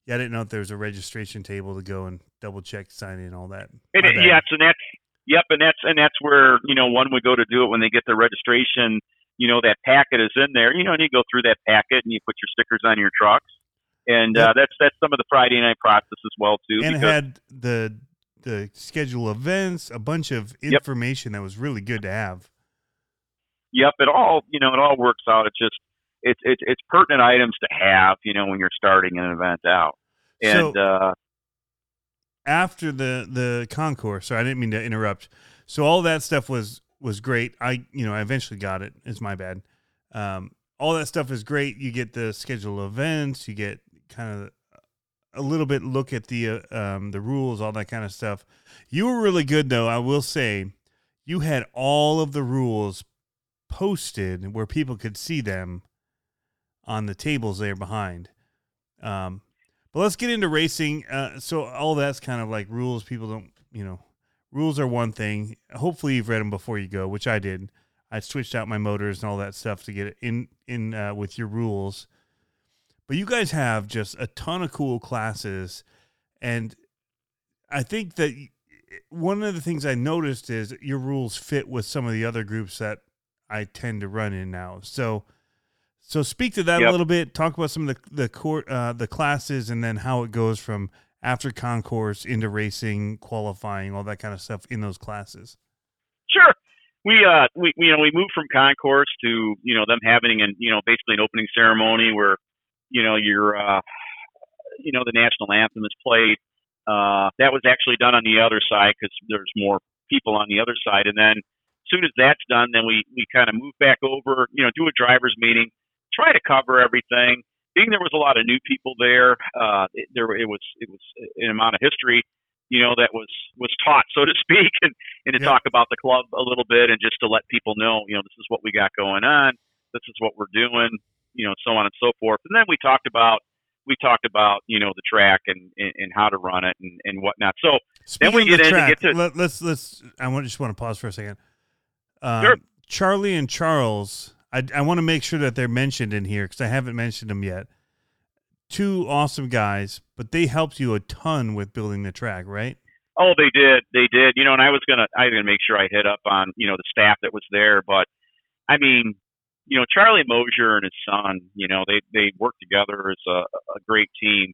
yeah, I didn't know if there was a registration table to go and double check, sign in, all that. And it, yes, and that's yep, and that's and that's where you know one would go to do it when they get the registration. You know that packet is in there. You know, and you go through that packet and you put your stickers on your trucks, and yep. uh, that's that's some of the Friday night process as well too. And it had the the schedule events, a bunch of information yep. that was really good to have. Yep, it all you know it all works out. It's just it's it's it's pertinent items to have you know when you're starting an event out. And so, uh, after the the concourse, sorry, I didn't mean to interrupt. So all that stuff was was great. I you know I eventually got it. It's my bad. Um, all that stuff is great. You get the schedule of events. You get kind of a little bit look at the uh, um, the rules, all that kind of stuff. You were really good though. I will say, you had all of the rules posted where people could see them on the tables there behind. Um, but let's get into racing. Uh, so all that's kind of like rules. People don't, you know, rules are one thing. Hopefully you've read them before you go, which I did. I switched out my motors and all that stuff to get it in in uh, with your rules. But you guys have just a ton of cool classes. And I think that one of the things I noticed is your rules fit with some of the other groups that I tend to run in now. So, So speak to that Yep. a little bit. Talk about some of the the court uh, the classes, and then how it goes from after concourse into racing, qualifying, all that kind of stuff in those classes. Sure. We uh we you know we moved from concourse to you know them having an you know basically an opening ceremony where you know your uh you know the national anthem is played. Uh, that was actually done on the other side because there's more people on the other side, and then as soon as that's done, then we we kind of move back over. You know, do a drivers meeting, try to cover everything. Being there was a lot of new people there, uh, it, there it was it was an amount of history you know, that was was taught, so to speak, and, and to Yeah. talk about the club a little bit and just to let people know, you know, this is what we got going on, this is what we're doing, you know, so on and so forth. And then we talked about we talked about you know the track and and, and how to run it and, and whatnot. So Speaking we get in to track, get to- let, let's let's. I want just want to pause for a second. Um, Sure. Charlie and Charles. I I want to make sure that they're mentioned in here because I haven't mentioned them yet. Two awesome guys, but they helped you a ton with building the track, right? Oh, they did. They did. You know, and I was gonna I was gonna make sure I hit up on, you know, the staff that was there, but I mean, you know, Charlie Mosier and his son, you know, they they work together as a, a great team.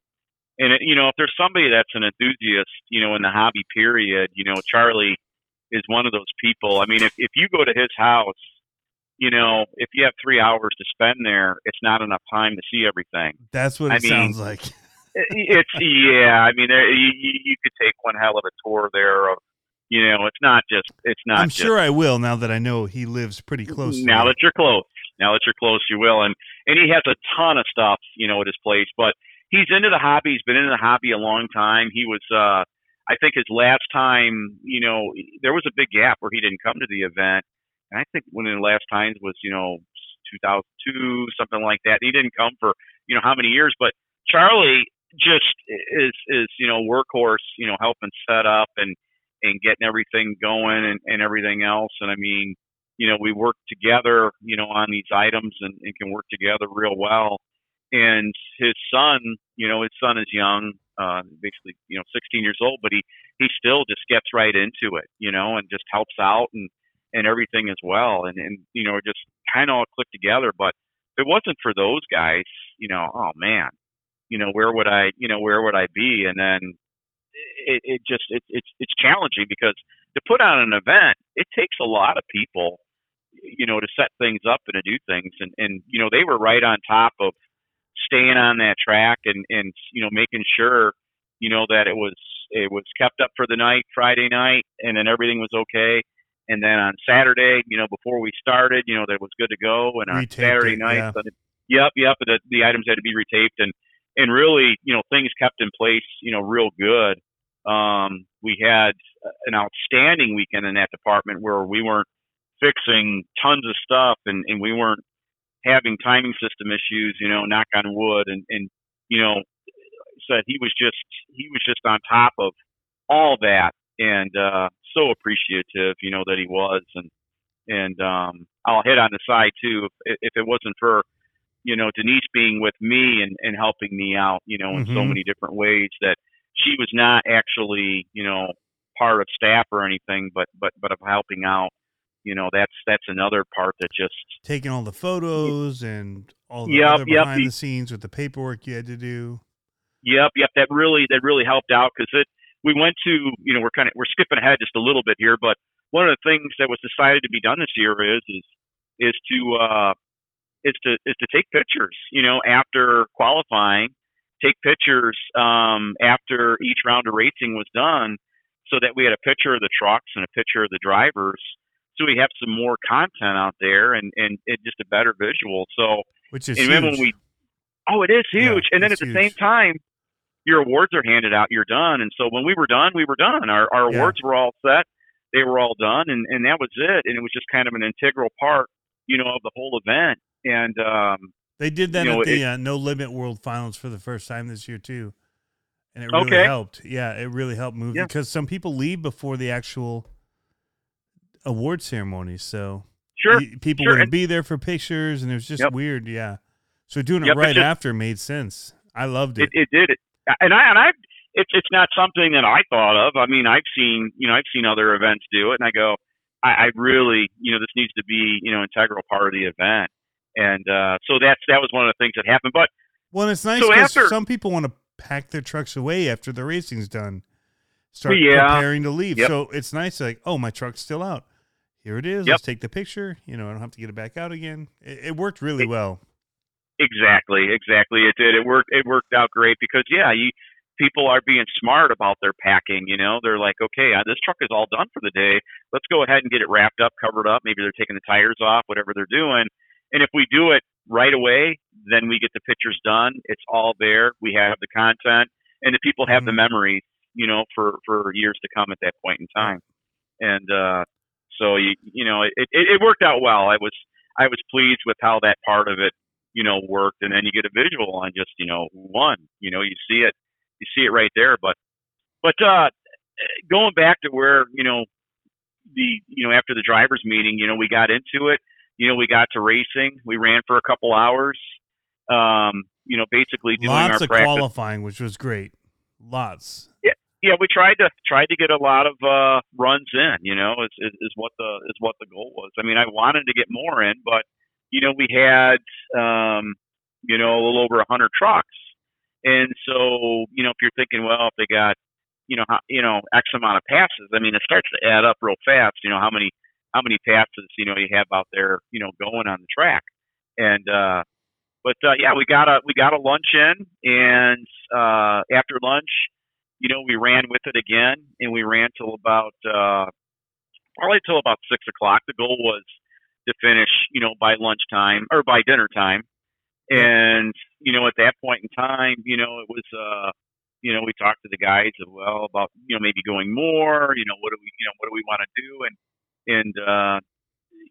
And it, you know, if there's somebody that's an enthusiast, you know, in the hobby period, you know, Charlie is one of those people. I mean, if if you go to his house, you know, if you have three hours to spend there, it's not enough time to see everything That's what I it mean, sounds like. it's yeah. I mean, there, you, you could take one hell of a tour there. Of you know, it's not just it's not. I'm just, sure I will now that I know he lives pretty close. Now that you're close, now that you're close, you will. And and he has a ton of stuff, you know, at his place. But he's into the hobby. He's been into the hobby a long time. He was, uh, I think, his last time. You know, there was a big gap where he didn't come to the event. And I think one of the last times was, you know, 2002, something like that. He didn't come for, you know, how many years. But Charlie just is is you know workhorse, you know, helping set up and and getting everything going and, and everything else. And I mean, you know, we work together, you know, on these items and, and can work together real well. And his son, you know, his son is young, uh, basically, you know, 16 years old, but he, he still just gets right into it, you know, and just helps out and, and everything as well. And, and, you know, just kind of all clicked together. But if it wasn't for those guys, you know, oh man, you know, where would I, you know, where would I be? And then it, it just, it, it's, it's challenging because to put on an event, it takes a lot of people, you know, to set things up and to do things. And, and, you know, they were right on top of staying on that track and, and, you know, making sure, you know, that it was, it was kept up for the night, Friday night, and then everything was okay. And then on Saturday, you know, before we started, you know, that was good to go. And on Retaped Saturday it, night, yeah. but yep, yep, the, the items had to be retaped and, and really, you know, things kept in place, you know, real good. Um, we had an outstanding weekend in that department where we weren't fixing tons of stuff and, and we weren't having timing system issues, you know, knock on wood and, and, you know, said he was just, he was just on top of all that and, uh, so appreciative, you know, that he was. And, and, um, I'll hit on the side too. If, if it wasn't for, you know, Denise being with me and, and helping me out, you know, in so Mhm. many different ways that she was not actually, you know, part of staff or anything, but, but, but of helping out, you know, that's, that's another part that just, Taking all the photos and all the Yep, yep, behind the- the scenes with the paperwork you had to do. Yep, yep. That really that really helped out because it. We went to you know we're kind of we're skipping ahead just a little bit here, but one of the things that was decided to be done this year is is is to uh, is to is to take pictures. You know, after qualifying, take pictures um, after each round of racing was done, so that we had a picture of the trucks and a picture of the drivers. So we have some more content out there and and it, just a better visual. So Which is and huge. when we oh it is Yeah, huge and then at the same time your awards are handed out you're done and so when we were done we were done our our Yeah. awards were all set they were all done and and that was it and it was just kind of an integral part you know of the whole event and um They did that you know, at the it- uh, No Limit World Finals for the first time this year too, and it really Okay. helped. Yeah, it really helped move Yeah. because some people leave before the actual award ceremony, so sure people sure, wouldn't be there for pictures, and it was just Yep. weird. Yeah, so doing it Yep, right just- after made sense. I loved it, it. it did it and i and i it's it's not something that i thought of i mean i've seen you know i've seen other events do it and i go i, I really you know this needs to be you know integral part of the event and uh, so that's that was one of the things that happened. But well, it's nice because after- some people want to pack their trucks away after the racing's done, start Yeah. preparing to leave. Yep. So it's nice, like, oh, my truck's still out. Here it is. Yep. Let's take the picture. You know, I don't have to get it back out again. It, it worked really well. Exactly, exactly. It did. It worked. It worked out great because yeah, you people are being smart about their packing. You know, they're like, okay, uh, this truck is all done for the day. Let's go ahead and get it wrapped up, covered up. Maybe they're taking the tires off, whatever they're doing. And if we do it right away, then we get the pictures done. It's all there. We have the content, and the people have the memories. You know, for for years to come at that point in time. And uh, so you you know, it, it it worked out well. I was I was pleased with how that part of it you know, worked, and then you get a visual on just, you know, one. You know, you see it, you see it right there. But, but uh, going back to where, you know, the, you know, after the drivers' meeting, you know, we got into it. You know, we got to racing. We ran for a couple hours. Um, you know, basically doing Lots our of practice. qualifying, which was great. Lots. yeah, yeah. we tried to tried to get a lot of uh, runs in. You know, is, is is what the is what the goal was. I mean, I wanted to get more in, but you know, we had um, you know a little over a hundred trucks, and so you know, if you're thinking, well, if they got you know how, you know X amount of passes, I mean, it starts to add up real fast. You know, how many how many passes you know you have out there, you know, going on the track, and uh, but uh, yeah, we got a we got a lunch in, and uh, after lunch you know, we ran with it again, and we ran till about uh, probably till about six o'clock. The goal was to finish, you know, by lunchtime or by dinner time. And you know, at that point in time, you know, it was, uh, you know, we talked to the guys of well about you know maybe going more. You know, what do we, you know, what do we want to do? And and uh,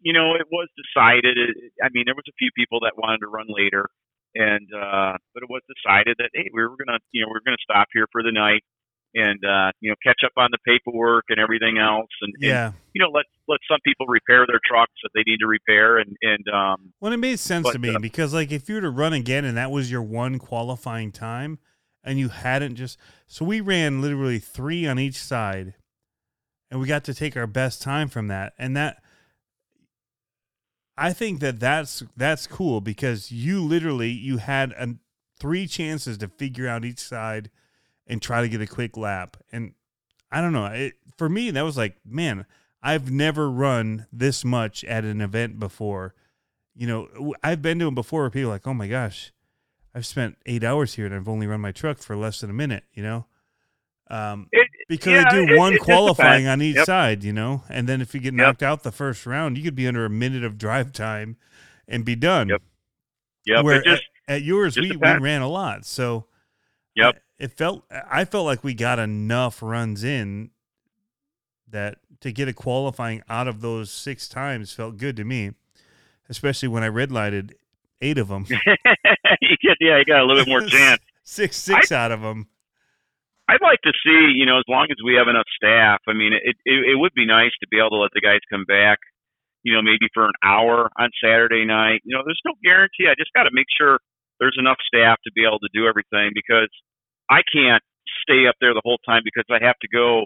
you know, it was decided. It, I mean, there was a few people that wanted to run later, and uh, but it was decided that hey, we were gonna, you know, we are gonna stop here for the night and uh, you know catch up on the paperwork and everything else, and, and you know let let some people repair their trucks that they need to repair, and and um, Well, it made sense But, to me uh, because, like, if you were to run again and that was your one qualifying time, and you hadn't just so we ran literally three on each side, and we got to take our best time from that, and that I think that that's that's cool because you literally you had an, three chances to figure out each side and try to get a quick lap, and I don't know. It, for me, that was like, man, I've never run this much at an event before. You know, I've been to them before where people are like, oh my gosh, I've spent eight hours here and I've only run my truck for less than a minute, you know? Um, it, because yeah, they do it- one qualifying on each Yep. side, you know? And then if you get Yep. knocked out the first round, you could be under a minute of drive time and be done. Yep. yeah, Where just at, at yours, we, we ran a lot. So Yep. I- it felt, I felt like we got enough runs in that to get a qualifying out of those six times felt good to me, especially when I red lighted eight of them. you get yeah, you got a little bit more chance. six, six out of them. I'd like to see, you know, as long as we have enough staff. I mean, it, it it would be nice to be able to let the guys come back, you know, maybe for an hour on Saturday night. You know, there's no guarantee. I just got to make sure there's enough staff to be able to do everything because I can't stay up there the whole time because I have to go.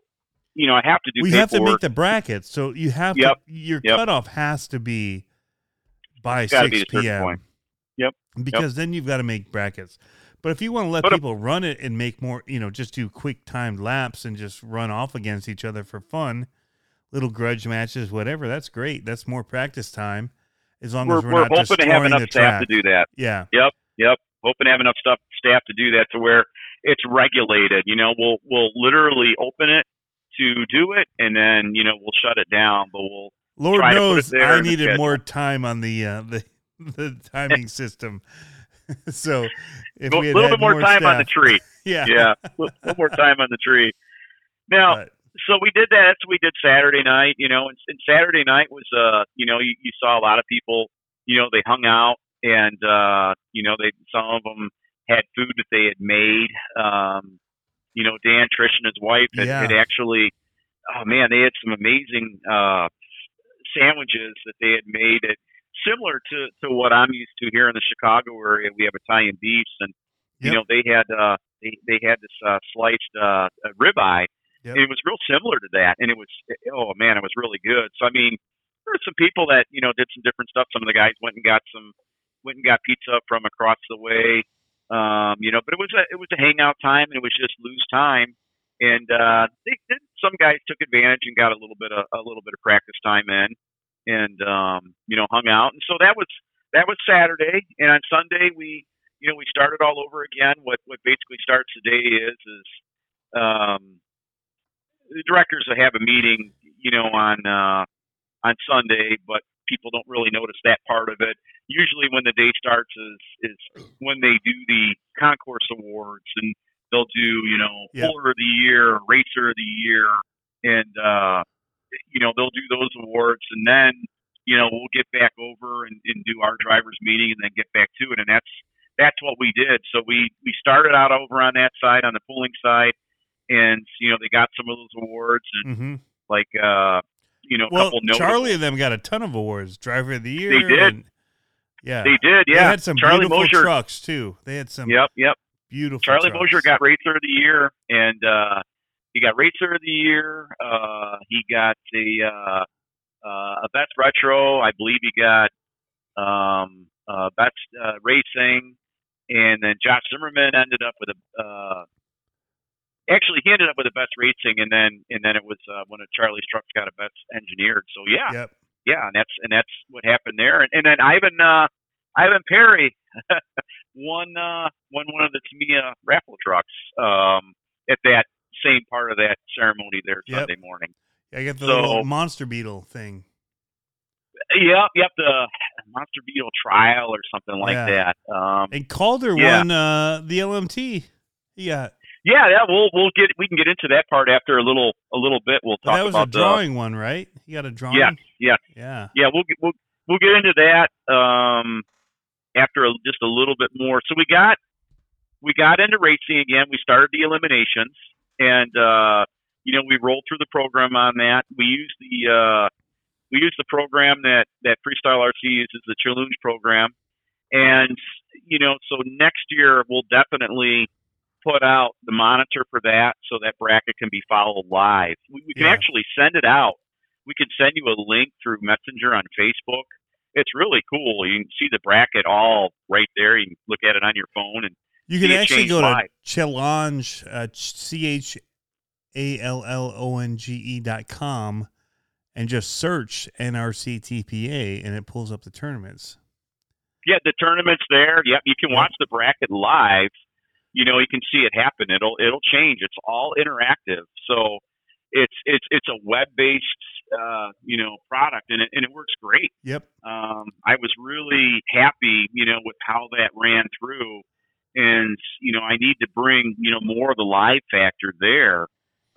You know, I have to do. we have to make the brackets, so you have Yep. to. Your Yep. cutoff has to be by be six a certain p.m. point. Yep. Because then you've got to make brackets. But if you want to let But, people run it and make more, you know, just do quick timed laps and just run off against each other for fun, little grudge matches, whatever. That's great. That's more practice time, as long We're, as we're, we're not hoping to have enough staff track. to do that. Yeah. Yep, yep. Hoping to have enough stuff staff to do that to where it's regulated. You know, we'll we'll literally open it to do it, and then you know we'll shut it down. But we'll Lord try to put it knows I needed more time on the uh, the the timing system. so if a we had little had bit more, time on the tree. yeah, Yeah, a little, more time on the tree. Now, so we did that. So we did Saturday night. You know, and, and Saturday night was uh, you know, you, you saw a lot of people. You know, they hung out, and uh, you know, they some of them had food that they had made. Um, you know, Dan, Trish, and his wife had, Yeah. had actually. Oh man, they had some amazing uh, sandwiches that they had made. That similar to to what I'm used to here in the Chicago area. We have Italian beefs, and you know they had uh, they they had this uh, sliced uh, uh, ribeye. Yep. It was real similar to that, and it was oh man, it was really good. So I mean, there were some people that you know did some different stuff. Some of the guys went and got some went and got pizza from across the way. Um, you know, but it was a it was a hangout time, and it was just lose time. And uh, they, they, some guys took advantage and got a little bit of a little bit of practice time in, and um, you know, hung out. And so that was that was Saturday, and on Sunday we you know we started all over again. What what basically starts the day is is um, the directors will have a meeting, you know, on uh, on Sunday, but people don't really notice that part of it. Usually, when the day starts, is is when they do the concourse awards, and they'll do you know Yep. puller of the year, racer of the year, and uh, you know they'll do those awards, and then you know we'll get back over and, and do our drivers meeting, and then get back to it, and that's that's what we did. So we we started out over on that side, on the pulling side, and you know they got some of those awards, and hmm like uh, you know a Well, couple Charlie and them got a ton of awards. Driver of the year. They did. and- yeah. They did, Yeah, They had some Charlie beautiful Mosier. trucks too. They had some Yep, yep. beautiful. Charlie trucks. Mosier got Racer of the Year, and uh, he got Racer of the Year. Uh, he got the uh, uh, a best retro. I believe he got um, uh, best uh, racing, and then Josh Zimmerman ended up with a. Uh, actually, he ended up with the best racing, and then and then it was uh, one of Charlie's trucks got a best engineered. So yeah, Yep. yeah, and that's and that's what happened there. And, and then Ivan uh, Ivan Perry won uh, won one of the Tamiya raffle trucks um, at that same part of that ceremony there Yep. Sunday morning. I got the So- little monster beetle thing. Yep, yep, the Monster Beetle trial or something like Yeah. that. Um, And Calder Yeah. won uh, the LMT. Yeah, yeah, yeah, we'll we'll get we can get into that part after a little a little bit. We'll talk that was a about the drawing one, right? You got a drawing. Yes, yes. Yeah. yeah, we'll get, we'll we'll get into that um, after a, just a little bit more. So we got we got into racing again. We started the eliminations, and uh, you know we rolled through the program on that. We used the uh, we used the program that that Freestyle RC uses, the Challonge program, and you know so next year we'll definitely put out the monitor for that so that bracket can be followed live. We, we can Yeah. actually send it out we can send you a link through Messenger on Facebook. It's really cool. You can see the bracket all right there. You can look at it on your phone and You can actually go to live. Challonge, uh, C H A L L O N G E dot com, and just search NRC TPA, and it pulls up the tournaments. yeah, the tournament's there. Yep, you can watch the bracket live. You know, you can see it happen. It'll it'll change. It's all interactive. So it's it's it's a web based uh, you know product and it and it works great. Yep. um, I was really happy, you know, with how that ran through. And, you know, I need to bring, you know, more of the live factor there,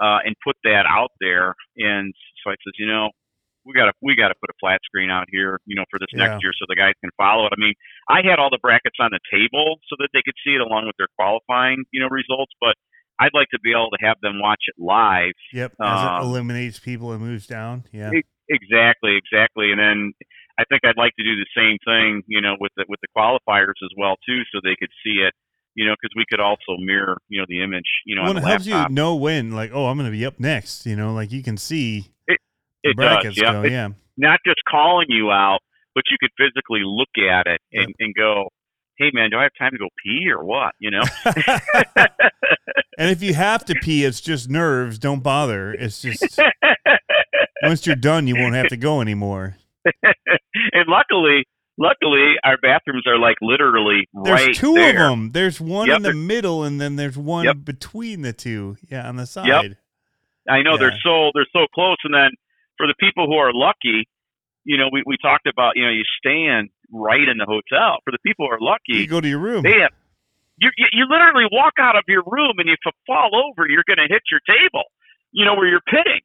uh, and put that out there. And so I says, you know, we gotta, we gotta put a flat screen out here, you know, for this Yeah. next year so the guys can follow it. I mean, I had all the brackets on the table so that they could see it along with their qualifying, you know, results, but I'd like to be able to have them watch it live Yep. As it Um, eliminates people and moves down. Yeah. Ex- Exactly, exactly. And then I think I'd like to do the same thing, you know, with the with the qualifiers as well too, so they could see it, you know, because we could also mirror, you know, the image, you know, well, on it helps you know when, like, oh, I'm going to be up next. You know, like you can see the it brackets does, yeah. go. It's Yeah. not just calling you out, but you could physically look at it and, and go, "Hey, man, do I have time to go pee or what?" You know. and if you have to pee, it's just nerves. Don't bother. It's just once you're done, you won't have to go anymore. and luckily, luckily, our bathrooms are like literally There's right two there. of them. There's one Yep, in the middle, and then there's one Yep. between the two. Yeah, on the side. Yep. I know Yeah. they're so they're so close. And then for the people who are lucky, you know, we, we talked about you know you stand right in the hotel. For the people who are lucky, You go to your room. they have you you, you literally walk out of your room and if you fall over, you're going to hit your table. You know where you're pitting.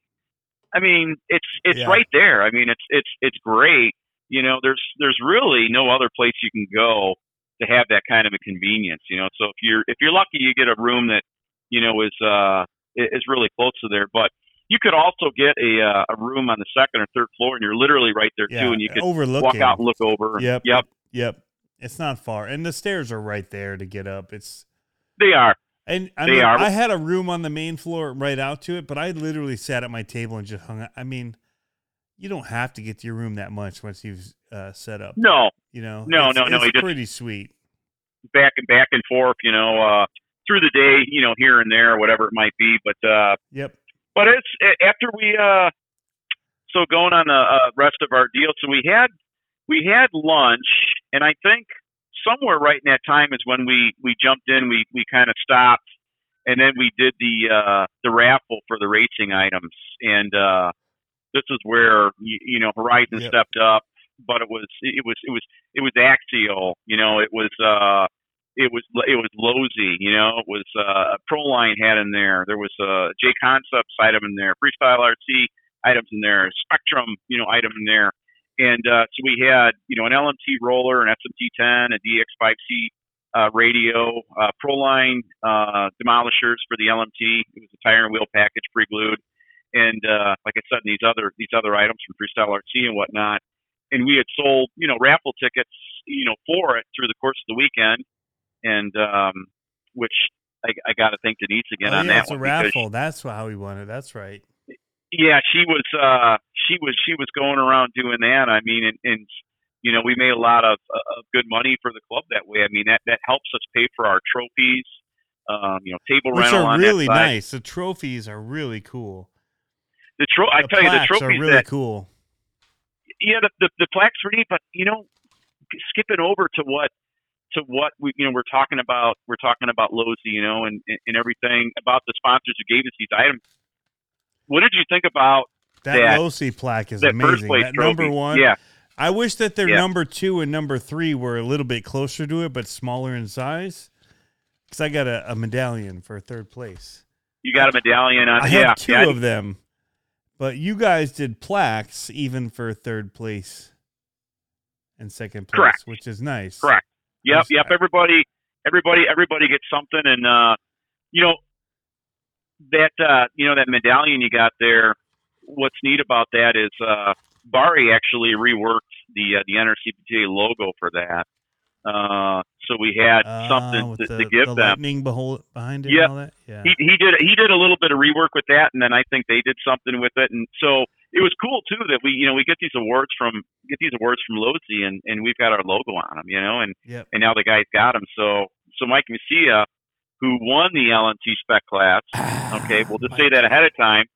I mean, it's it's Yeah. right there. I mean, it's it's it's great. You know, there's there's really no other place you can go to have that kind of a convenience. You know, so if you're if you're lucky, you get a room that you know is uh is really close to there. But you could also get a uh, a room on the second or third floor, and you're literally right there yeah, too, and you could overlooking. walk out and look over. Yep. Yep. Yep. It's not far, and the stairs are right there to get up. It's They are. and I They mean, are. I had a room on the main floor right out to it, but I literally sat at my table and just hung out. I mean, you don't have to get to your room that much once you've uh, set up. No, You know, No, no, no, It's just- pretty sweet. back and back and forth, you know, uh, through the day, you know, here and there, whatever it might be. But uh, Yep. But it's after we uh, so going on the uh, rest of our deal. So we had we had lunch, and I think somewhere right in that time is when we we jumped in. We we kind of stopped, and then we did the uh, the raffle for the racing items, and uh, this is where you, you know Horizon Yep. stepped up, but it was it was it was it was Axial, you know, it was uh it was it was Losi, you know, it was uh Proline had in there. There was a J Concepts item in there, Freestyle RC items in there, Spektrum, you know, item in there. And uh so we had, you know, an LMT roller, an SMT ten, a DX5C uh radio, uh Proline uh demolishers for the LMT. It was a tire and wheel package pre glued. And uh like I said, these other these other items from Freestyle RC and whatnot and we had sold, you know, raffle tickets, you know, for it through the course of the weekend, and um, which I, I got to thank Denise again oh, on yeah, that it's a raffle. That's how we won it. That's right. yeah, she was uh, she was she was going around doing that. I mean, and, and you know, we made a lot of, of good money for the club that way. I mean, that that helps us pay for our trophies, um, you know, table Which rental are on really nice. The trophies are really cool. The tro- I tell you, the trophies are really that cool. yeah, the, the the plaques were neat, but you know, skipping over to what to what we you know we're talking about we're talking about Losi, you know, and and everything about the sponsors who gave us these items. What did you think about That, that- plaque is that amazing. That trophy? number one. Yeah, I wish that their Yeah. number two and number three were a little bit closer to it, but smaller in size. Because I got a, a medallion for third place. you got a medallion on. I yeah, have two yeah, of them, but you guys did plaques even for third place and second place, Correct. which is nice. correct. Yep, yep. Everybody, everybody, everybody gets something, and uh, you know that uh, you know that medallion you got there. What's neat about that is uh, Bari actually reworked the uh, the NRC TPA logo for that. Uh, so we had Ah, something to, the, to give the them. lightning behol- behind it Yeah. and all that. Yeah. He, he did he did a little bit of rework with that, and then I think they did something with it, and so it was cool too that we you know we get these awards from get these awards from Losi, and and we've got our logo on them, you know, and Yep. and now the guy's got them. So so Mike Messia, who won the LMT spec class, okay, we'll just say that ahead of time.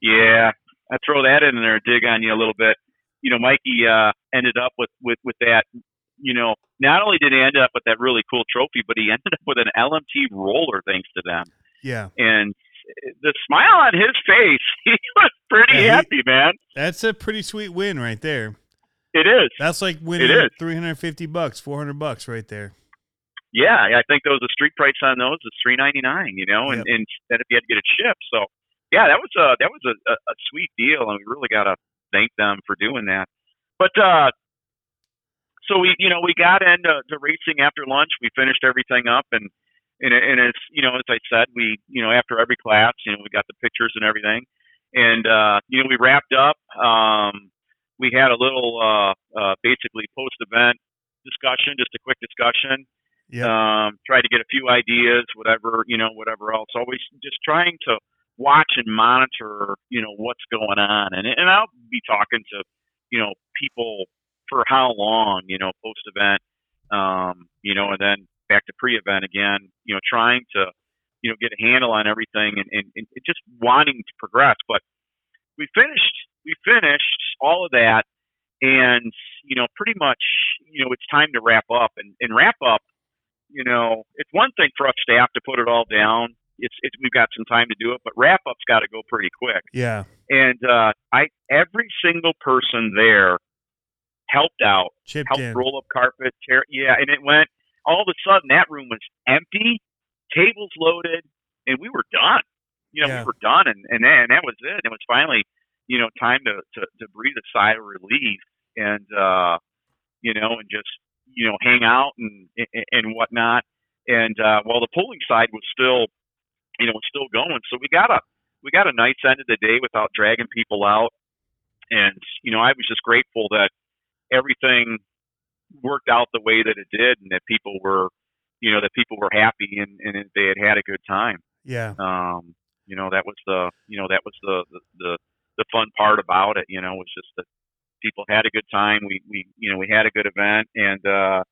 Yeah, I throw that in there, dig on you a little bit. You know, Mikey uh, ended up with with with that. You know, not only did he end up with that really cool trophy, but he ended up with an LMT roller thanks to them. Yeah. And the smile on his face, he was pretty Yeah, he- happy, man. That's a pretty sweet win right there. It is. That's like winning is. 350 bucks, 400 bucks right there. Yeah, I think those the street price on those is three ninety nine. You know, and Yep. and then if you had to get it shipped, so yeah, that was a that was a, a, a sweet deal, and we really got to thank them for doing that. But uh, so we you know we got into to racing after lunch. We finished everything up, and and and as you know as I said, we you know after every class, you know we got the pictures and everything, and uh, you know we wrapped up. Um, we had a little uh, uh, basically post event discussion, just a quick discussion Yeah. um, try to get a few ideas, whatever you know, whatever else. Always just trying to watch and monitor, you know, what's going on, and and I'll be talking to, you know, people for how long, you know, post event, um, you know, and then back to pre event again, you know, trying to, you know, get a handle on everything and, and, and just wanting to progress. But we finished, we finished all of that, and you know, pretty much, you know, it's time to wrap up, and and wrap up you know, it's one thing for us staff to put it all down. It's, it's we've got some time to do it, but wrap up's got to go pretty quick. yeah. And uh, I every single person there helped out, Chipped helped in. roll up carpet, tear, yeah, and it went. All of a sudden, that room was empty, tables loaded, and we were done. You know, Yeah. we were done, and and, then, and that was it. It was finally, you know, time to, to to breathe a sigh of relief, and uh, you know, and just you know, hang out and and, and whatnot. And uh, while the polling side was still, you know, was still going, so we got a we got a nice end of the day without dragging people out. And you know, I was just grateful that everything worked out the way that it did, and that people were, you know, that people were happy and, and they had had a good time. Yeah. Um, you know, that was the, you know, that was the the, the the fun part about it. You know, was just that people had a good time. We we you know we had a good event, and uh,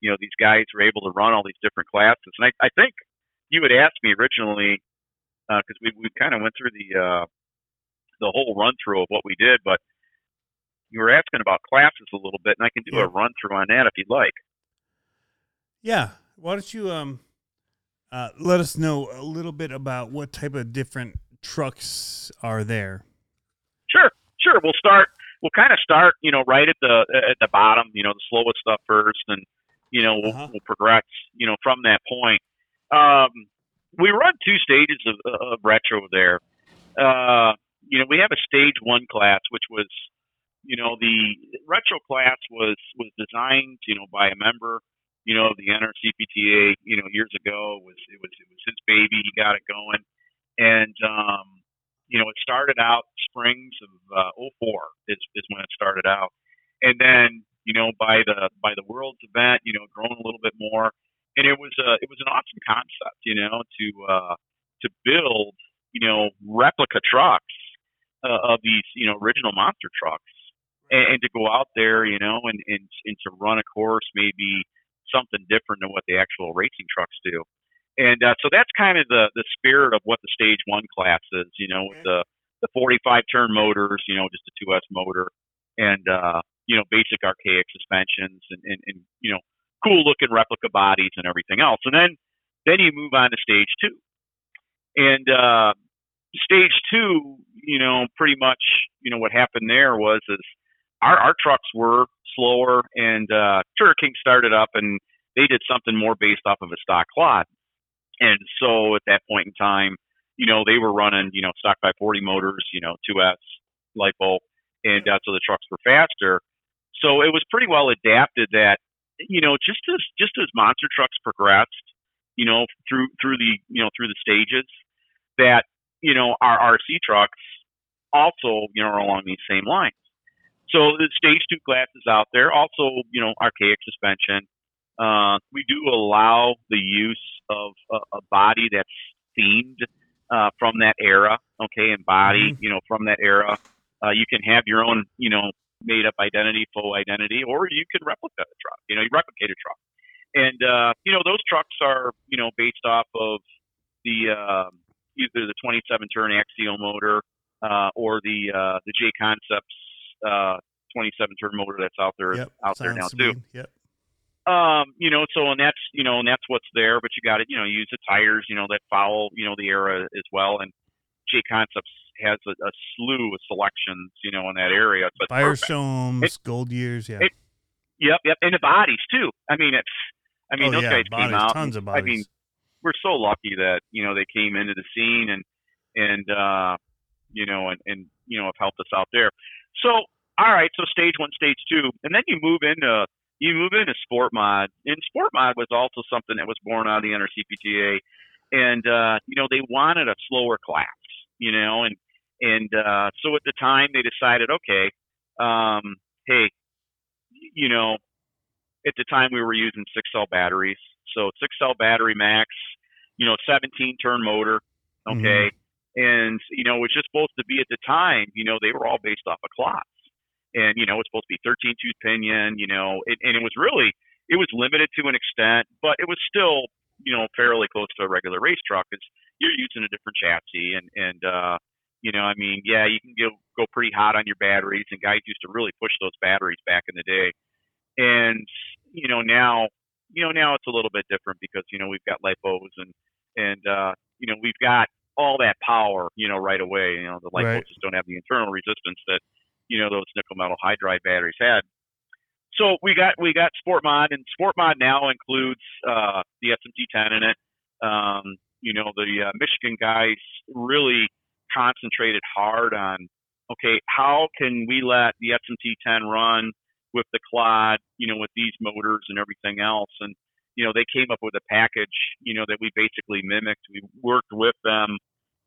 you know these guys were able to run all these different classes. And I, I think you had asked me originally uh, because uh, we we kind of went through the uh, the whole run through of what we did, but you were asking about classes a little bit, and I can do yeah. a run through on that if you'd like. Yeah, why don't you um uh, let us know a little bit about what type of different trucks are there? Sure, sure. We'll start. We'll kind of start, you know, right at the at the bottom, you know, the slowest stuff first, and you know, we'll, uh-huh. we'll progress, you know, from that point. Um, we run two stages of, of retro there. Uh, you know, we have a stage one class, which was, you know, the retro class was was designed, you know, by a member you know, of the NRC TPA, you know, years ago was it was it was his baby. He got it going, and um, you know, it started out springs of uh, 04 is is when it started out, and then you know by the by the World's event, you know, grown a little bit more, and it was a it was an awesome concept, you know, to uh, to build you know replica trucks uh, of these you know original monster trucks. And, and to go out there, you know, and, and and to run a course maybe something different than what the actual racing trucks do. And uh, so that's kind of the the spirit of what the stage one class is, you know, with the the 45 turn motors, you know, just a 2S motor, and uh, you know, basic archaic suspensions, and, and, and you know, cool looking replica bodies and everything else. And then then you move on to stage two, and uh, stage two, you know, pretty much, you know, what happened there was is our our trucks were slower, and uh, Turner King started up, and they did something more based off of a stock clod. And so at that point in time, you know, they were running, you know, stock 540 motors, you know, 2S lipo, and uh, so the trucks were faster. So it was pretty well adapted that, you know, just as just as monster trucks progressed, you know, through through the you know through the stages, that you know our RC trucks also you know are along these same lines. So the stage two classes out there. Also, you know, archaic suspension. Uh, we do allow the use of a, a body that's themed uh, from that era. Okay, and body, mm-hmm. you know, from that era. Uh, you can have your own, you know, made up identity, full identity, or you can replicate a truck. You know, you replicate a truck, and uh, you know those trucks are, you know, based off of the uh, either the 27 turn axial motor uh, or the uh, the J Concepts uh, 27 turn motor that's out there yep, out there now too. Yep. Um, you know, so and that's you know, and that's what's there, but you got to you know use the tires, you know, that follow you know the era as well. And J Concepts has a, a slew of selections, you know, in that area. But Firestones, Goodyears, yeah. It, yep, yep, and the bodies too. I mean, it's I mean, oh, those yeah, guys bodies, came out. Tons of bodies. I mean, we're so lucky that you know they came into the scene and and uh, you know and and you know have helped us out there. So all right, so stage one, stage two, and then you move into you move into sport mod. And sport mod was also something that was born out of the NRC TPA, and uh, you know they wanted a slower class, you know, and and uh, so at the time they decided, okay, um, hey, you know, at the time we were using six cell batteries, so six cell battery max, you know, 17 turn motor, okay. Mm-hmm. And you know, it was just supposed to be at the time. You know, they were all based off of Clods and you know it's supposed to be 13 tooth pinion you know it, and it was really it was limited to an extent but it was still you know fairly close to a regular race truck it's you're using a different chassis and and uh you know i mean yeah you can go go pretty hot on your batteries and guys used to really push those batteries back in the day and you know now you know now it's a little bit different because you know we've got lipos and and uh you know we've got all that power you know right away you know the lipos right. just don't have the internal resistance that you know those nickel metal hydride batteries had. So we got we got Sport Mod, and Sport Mod now includes uh, the SMT10 in it. Um, you know the uh, Michigan guys really concentrated hard on okay, how can we let the SMT10 run with the Clod, you know, with these motors and everything else, and you know they came up with a package, you know, that we basically mimicked. We worked with them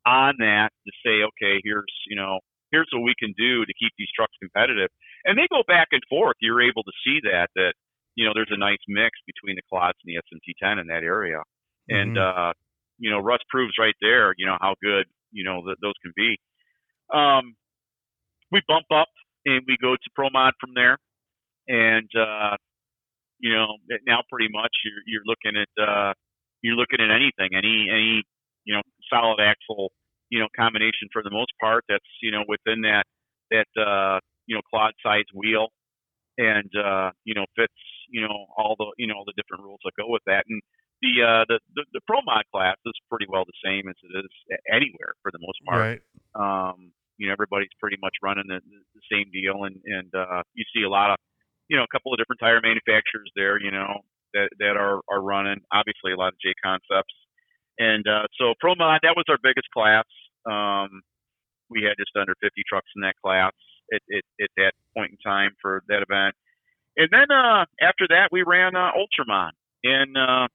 on that to say, okay, here's you know here's what we can do to keep these trucks competitive. And they go back and forth. You're able to see that that you know there's a nice mix between the Clods and the SMT10 in that area. Mm-hmm. And uh, you know Russ proves right there, you know how good you know th- those can be. Um, we bump up and we go to ProMod from there, and uh, you know now pretty much you're you're looking at uh, you're looking at anything, any any you know solid axle you know combination for the most part that's you know within that that uh, you know quad size wheel and uh, you know fits you know all the you know all the different rules that go with that. And the uh the, the the pro mod class is pretty well the same as it is anywhere for the most part. Right. um you know everybody's pretty much running the, the same deal and and uh you see a lot of you know a couple of different tire manufacturers there you know that that are are running. Obviously a lot of j concepts and uh so pro mod that was our biggest class um we had just under 50 trucks in that class at, at, at that point in time for that event and then uh after that we ran uh ultramod and uh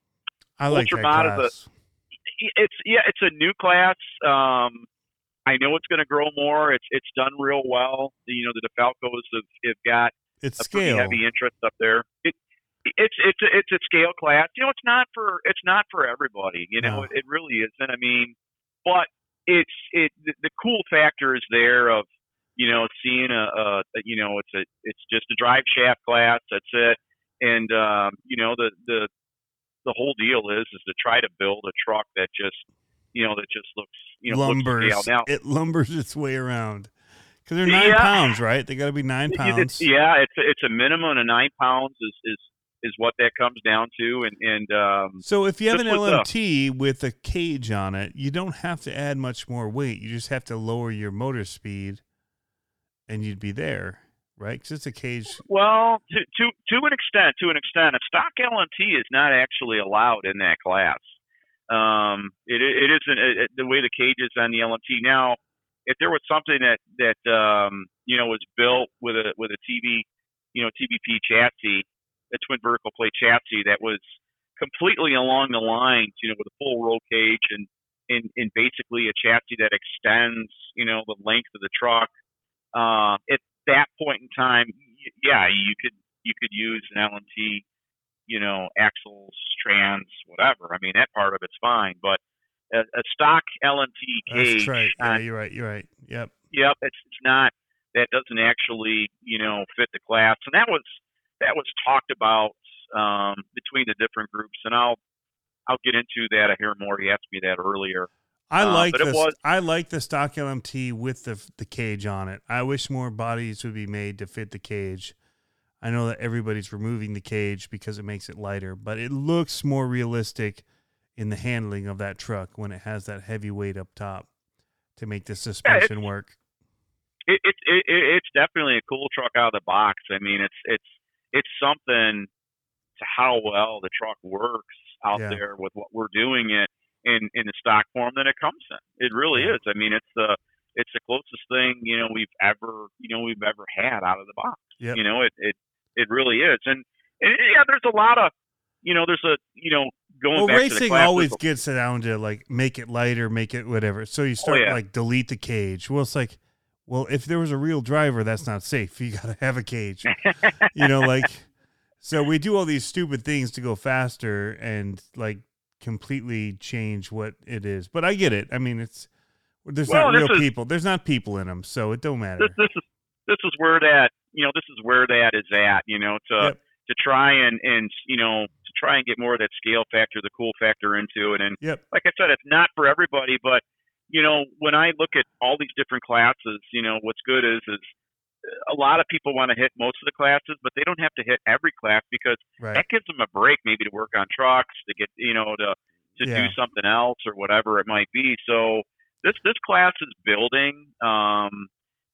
I like that Ultramod is a- it's yeah, it's a new class. Um, I know it's going to grow more. It's it's done real well. You know, the DeFalcos have, have got it's a pretty heavy interest up there. It it's it's a, it's a scale class. You know, it's not for it's not for everybody. You know, No. it, it really isn't. I mean, but it's it the, the cool factor is there of you know seeing a, a, you know it's a it's just a drive shaft class. That's it. And um, you know the the the whole deal is is to try to build a truck that just you know that just looks you know looks lumbers. scale. Now it lumbers its way around because they're nine Yeah. pounds, right? They got to be nine pounds. Yeah, it's it's a minimum of nine pounds is is is what that comes down to, and and um, So if you have an Just with the- LMT with a cage on it, you don't have to add much more weight. You just have to lower your motor speed, and you'd be there, right? Because it's a cage. well, to to to an extent, to an extent, a stock LMT is not actually allowed in that class. Um, it it isn't it- the way the cage is on the LMT now. If there was something that that um, you know was built with a with a TV, you know TVP chassis, a twin vertical plate chassis that was completely along the lines, you know, with a full roll cage and and, and basically a chassis that extends, you know, the length of the truck. Uh, at that point in time, yeah, you could you could use an LMT, you know, axles, trans, whatever. I mean, that part of it's fine, but a, a stock LMT cage That's right. Yeah, on you're right. You're right. Yep. Yep, it's it's not that doesn't actually you know fit the class, and that was that was talked about um, between the different groups, and I'll I'll get into that. I hear more. He asked me that earlier. I Uh, like but it this. was- I like the stock LMT with the the cage on it. I wish more bodies would be made to fit the cage. I know that everybody's removing the cage because it makes it lighter, but it looks more realistic in the handling of that truck when it has that heavy weight up top to make the suspension work. It, it, it it it's definitely a cool truck out of the box. I mean, it's it's it's something to how well the truck works out Yeah. there with what we're doing it in in the stock form that it comes in. It really is. I mean, it's the it's the closest thing you know we've ever you know we've ever had out of the box. Yep. You know, it it it really is. And, and yeah, there's a lot of you know, there's a you know going Well, back to racing always gets down to like make it lighter, make it whatever. So you oh, start Oh, yeah. like delete the cage. Well, it's like, well, if there was a real driver, that's not safe. You got to have a cage. you know, like so we do all these stupid things to go faster and like completely change what it is. But I get it. I mean, it's there's Well, not real is- people. There's not people in them, so it don't matter. this this is this is where that you know this is where that is at you know to Yep. to try and and you know to try and get more of that scale factor the cool factor into it and Yep. like I said it's not for everybody but you know when I look at all these different classes you know what's good is is a lot of people want to hit most of the classes but they don't have to hit every class because Right. that gives them a break maybe to work on trucks to get you know to to Yeah. do something else or whatever it might be so this this class is building um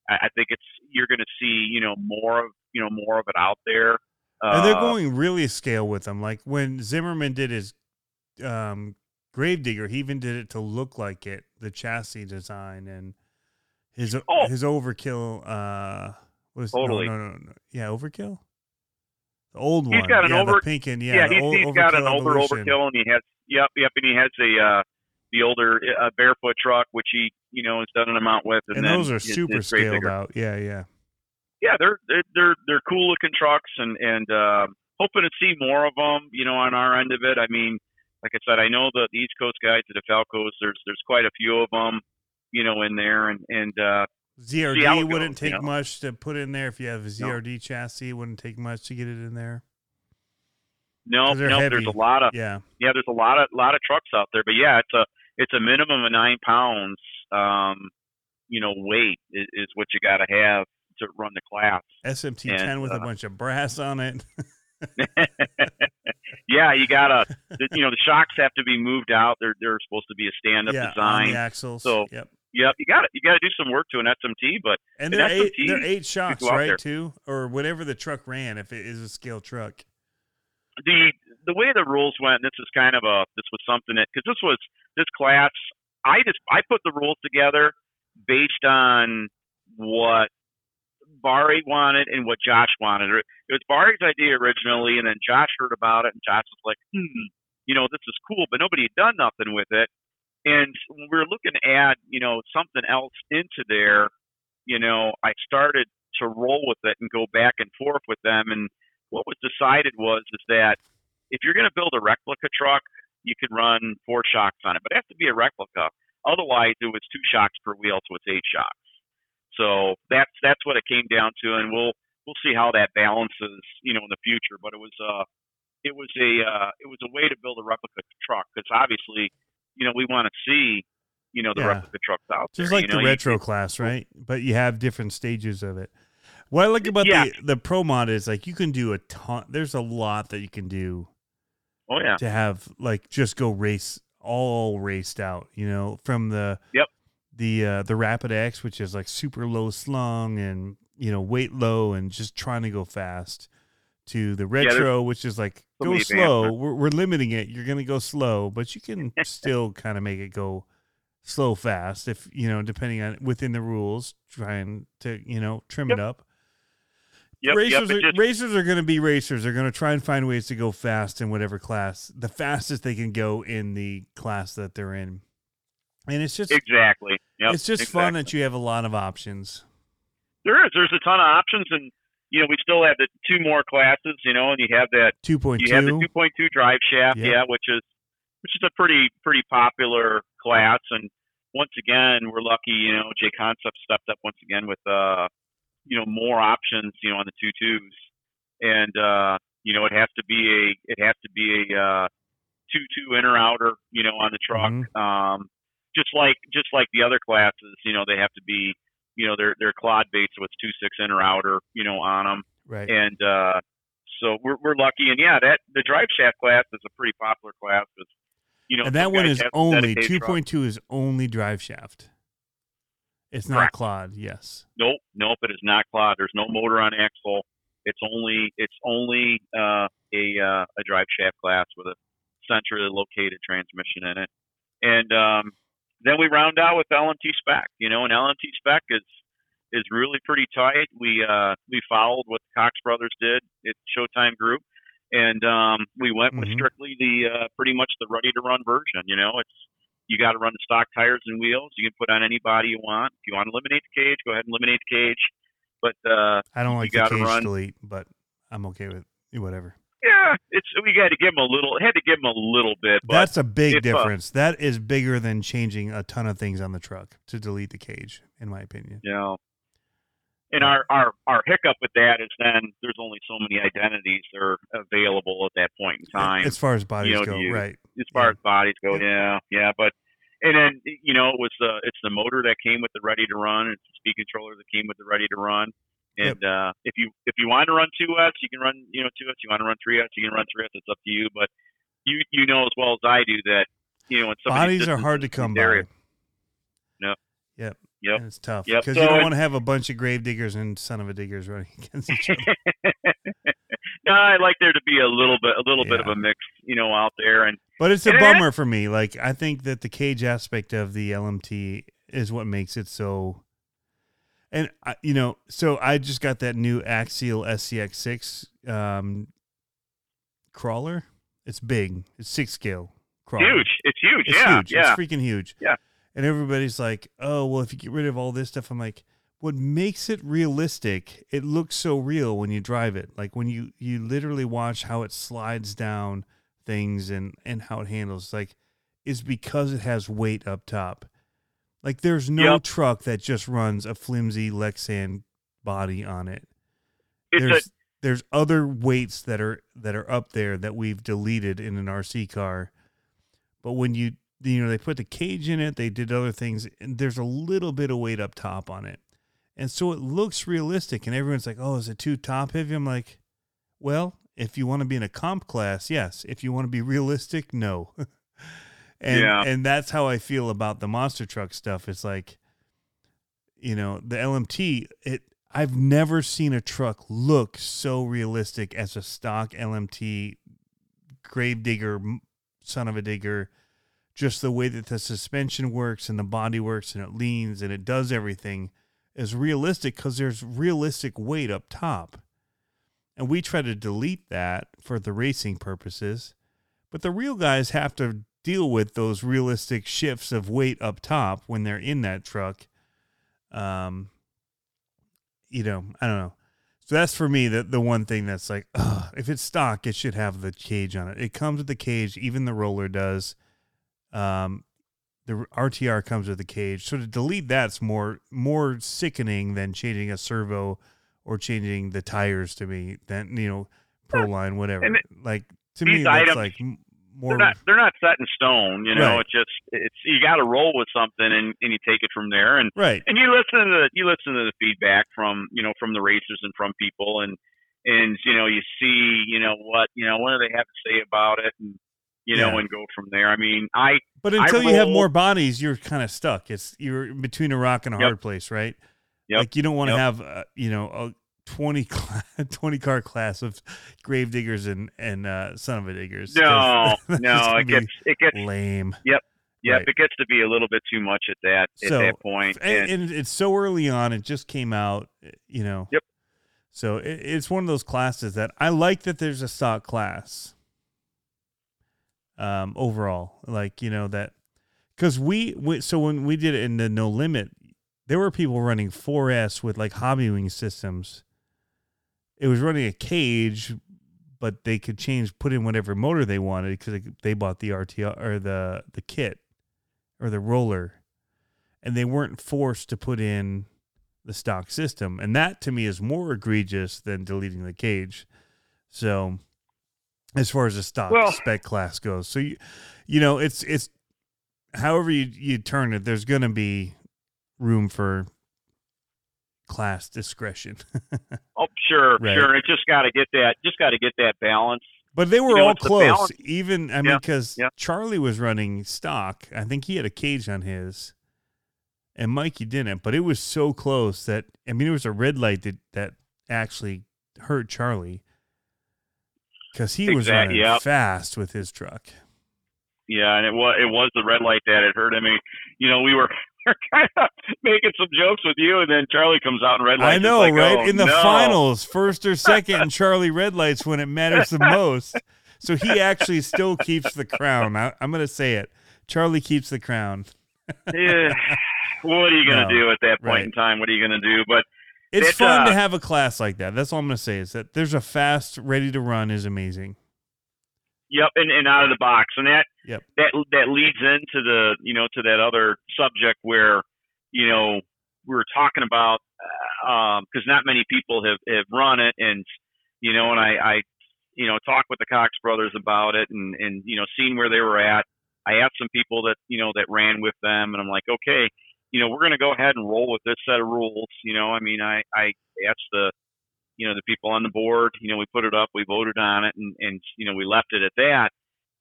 I, I think it's you're going to see you know more of you know more of it out there and they're Uh, going really scale with them. Like when Zimmerman did his um, Gravedigger, he even did it to look like it, the chassis design and his Oh. his overkill. Uh, was Totally. no, no, no, no, yeah, overkill. The old He's one, got an yeah, over- the pink and yeah, yeah, he's, old he's got an Overkill older overkill and he has yep yep and he has a uh the older uh, barefoot truck which he you know has done an amount with and, and then those are his- super his scaled Digger. out. Yeah, yeah. yeah they're they're they're, they're cool looking trucks and and uh, hoping to see more of them you know on our end of it I mean like I said I know the, the East Coast guys the DeFalcos there's there's quite a few of them you know in there and and uh ZRD wouldn't goes, you take know? much to put in there. If you have a ZRD chassis, it wouldn't take much to get it in there. No, no, heavy. there's a lot of Yeah. yeah, there's a lot of lot of trucks out there, but yeah, it's a it's a minimum of nine pounds. Um, you know, weight is, is what you got to have to run the class. SMT 10 And, with a uh, bunch of brass on it. yeah, you gotta. You know, the shocks have to be moved out. They're they're supposed to be a stand up yeah, design. the axles. So, yep. Yep, you got to You got to do some work to an SMT, but And an they're eight, SMT, they're eight shocks, right? there. Too, or whatever the truck ran, if it is a scale truck. the the way the rules went, this is kind of a this was something that because this was this class. I just I put the rules together based on what Barry wanted and what Josh wanted. It was Barry's idea originally, and then Josh heard about it, and Josh was like, "Hmm, you know, this is cool," but nobody had done nothing with it. And when we were looking to add, you know, something else into there, you know, I started to roll with it and go back and forth with them. And what was decided was is that if you're going to build a replica truck, you can run four shocks on it, but it has to be a replica. Otherwise, it was two shocks per wheel, so it's eight shocks. So that's that's what it came down to, and we'll we'll see how that balances, you know, in the future. But it was uh it was a uh, it was a way to build a replica truck because obviously, you know, we want to see, you know, the Yeah. replica trucks out Just there. like you know, the you- retro class, right? But you have different stages of it. What I like about Yeah. the the pro mod is like you can do a ton. There's a lot that you can do oh yeah, to have like just go race all raced out. You know, from the Yep. The uh, the Rapid X, which is like super low slung and you know weight low and just trying to go fast, to the retro, which is like go slow. We're, we're limiting it. You're gonna go slow, but you can still kind of make it go slow fast if you know depending on within the rules trying to you know trim it up yep, racers yep. are, just- racers are going to be racers. They're going to try and find ways to go fast in whatever class, the fastest they can go in the class that they're in. And it's just exactly. Yep, it's just exactly. fun that you have a lot of options. There is. There's a ton of options, and you know we still have the two more classes. You know, and you have that. two point two. You have the 2.2 drive shaft, Yep. yeah, which is which is a pretty pretty popular class. And once again, we're lucky. You know, J Concept stepped up once again with uh, you know, more options. You know, on the two twos, and uh, you know, it has to be a it has to be a uh, two two inner outer. You know, on the truck. Mhm. Um, just like just like the other classes, you know, they have to be, you know, they're they're clod based, so it's two six inner outer, you know, on them, Right. and uh, so we're we're lucky. And yeah, that the drive shaft class is a pretty popular class. you know, and that one is only two point two is only drive shaft. It's not Correct. clod. Yes. Nope, nope, it is not clod. There's no motor on axle. It's only it's only uh, a uh, a drive shaft class with a centrally located transmission in it. And um, then we round out with LMT spec. You know, and LMT spec is is really pretty tight. We uh, we followed what the Cox brothers did at Showtime Group, and um, we went with Mhm. strictly the uh, pretty much the ready to run version. You know, it's you got to run the stock tires and wheels. You can put on any body you want. If you want to eliminate the cage, go ahead and eliminate the cage. But uh, I don't You like the gotta cage run. delete, but I'm okay with whatever. Yeah, it's we got to give them a little. Had to give them a little bit. But That's a big if, uh, difference. that is bigger than changing a ton of things on the truck to delete the cage, in my opinion. you know. And our, our, our hiccup with that is then there's only so many identities that are available at that point in time. As far as bodies know, go, you- right. as far Yeah. as bodies go, yeah, yeah. But and then you know it was the it's the motor that came with the ready to run. It's the speed controller that came with the ready to run. And uh, if you if you want to run two S, you can run you know two S. You want to run three S, you can run three S. It's up to you. But you you know as well as I do that you know when Bodies are hard to come by. area, Yep. Yep. Yep. And it's tough Yep. because So you don't want to have a bunch of grave diggers and son of a diggers running against each other. no, I like there to be a little bit a little bit of a mix, you know, out there. And But it's a And bummer for me. Like I think that the cage aspect of the LMT is what makes it so. And I, you know, so I just got that new Axial SCX6 um, crawler. It's big. It's six scale crawler. huge, it's huge. It's yeah, huge. yeah. It's freaking huge. Yeah. And everybody's like, "Oh, well, if you get rid of all this stuff," I'm like, "What makes it realistic? It looks so real when you drive it. Like when you you literally watch how it slides down things and and how it handles. Like, is because it has weight up top. Like there's no Yep. truck that just runs a flimsy Lexan body on it. It's there's a, there's other weights that are that are up there that we've deleted in an RC car. But when you you know they put the cage in it, they did other things, and there's a little bit of weight up top on it, and so it looks realistic. And everyone's like, "Oh, is it too top heavy?" I'm like, "Well, if you want to be in a comp class, yes. If you want to be realistic, no." and Yeah. and that's how I feel about the monster truck stuff. It's like, you know, the LMT. It I've never seen a truck look so realistic as a stock LMT grave digger, son of a digger. Just the way that the suspension works and the body works and it leans and it does everything is realistic because there's realistic weight up top. And we try to delete that for the racing purposes. But the real guys have to deal with those realistic shifts of weight up top when they're in that truck. Um, you know, I don't know. So that's for me the the one thing that's like, ugh, if it's stock, it should have the cage on it. It comes with the cage, even the roller does. Um, the RTR comes with the cage. So to delete that's more more sickening than changing a servo or changing the tires to me. Than you know, pro line whatever. It- like to me, that's items, like more. they're not they're not set in stone. You know, Right. it's just it's you got to roll with something and, and you take it from there. And right. and you listen to the, you listen to the feedback from you know from the racers and from people and and you know you see you know what you know what do they have to say about it and you know and go from there. I mean, I But I until you have more bodies, you're kind of stuck. It's you're between a rock and a Yep. hard place, right? Yep. Like you don't want to Yep. have uh, you know a 20, 20 car class of grave diggers and and uh, son of a diggers. no no it gets it gets lame. Yep, right. it gets to be a little bit too much at that at So, that point. And, And, and it's so early on; it just came out, you know. Yep. So it, it's one of those classes that I like that there's a stock class. Um, overall, like you know that, because we, we so when we did it in the no limit, there were people running 4S with like Hobbywing systems. It was running a cage, but they could change, put in whatever motor they wanted because they bought the RTR or the the kit or the roller, and they weren't forced to put in the stock system, and that to me is more egregious than deleting the cage. So, as far as the stock Well- spec class goes, so you you know it's it's however you you turn it, there's going to be room for class discretion. oh sure Right. sure it just got to get that just got to get that balance. But they were You know, all close. Even I mean, because yeah. Charlie was running stock. I think he had a cage on his, and Mikey didn't. But it was so close that I mean, it was a red light that that actually hurt Charlie because he was running yep. fast with his truck. Yeah, and it was it was the red light that it hurt. I mean, you know, we were, kind of making some jokes with you, and then Charlie comes out and red lights. I know, like, right? oh, In the no. finals, first or second, and Charlie red lights when it matters the most. So he actually still keeps the crown. I, I'm going to say it. Charlie keeps the crown. Yeah. What are you going No, to do at that point right. in time? What are you going to do? But It's It, fun to uh, have a class like that. That's all I'm going to say is that there's a fast, ready to run is amazing. Yep, and, and out of the box, and that Yep. that that leads into the you know to that other subject where you know we were talking about uh, um, because not many people have have run it, and you know, and I I you know talked with the Cox brothers about it, and and you know seeing where they were at. I asked some people that you know that ran with them, and I'm like, okay, you know, we're going to go ahead and roll with this set of rules. You know, I mean, I I asked the you know the people on the board you know we put it up we voted on it and and you know we left it at that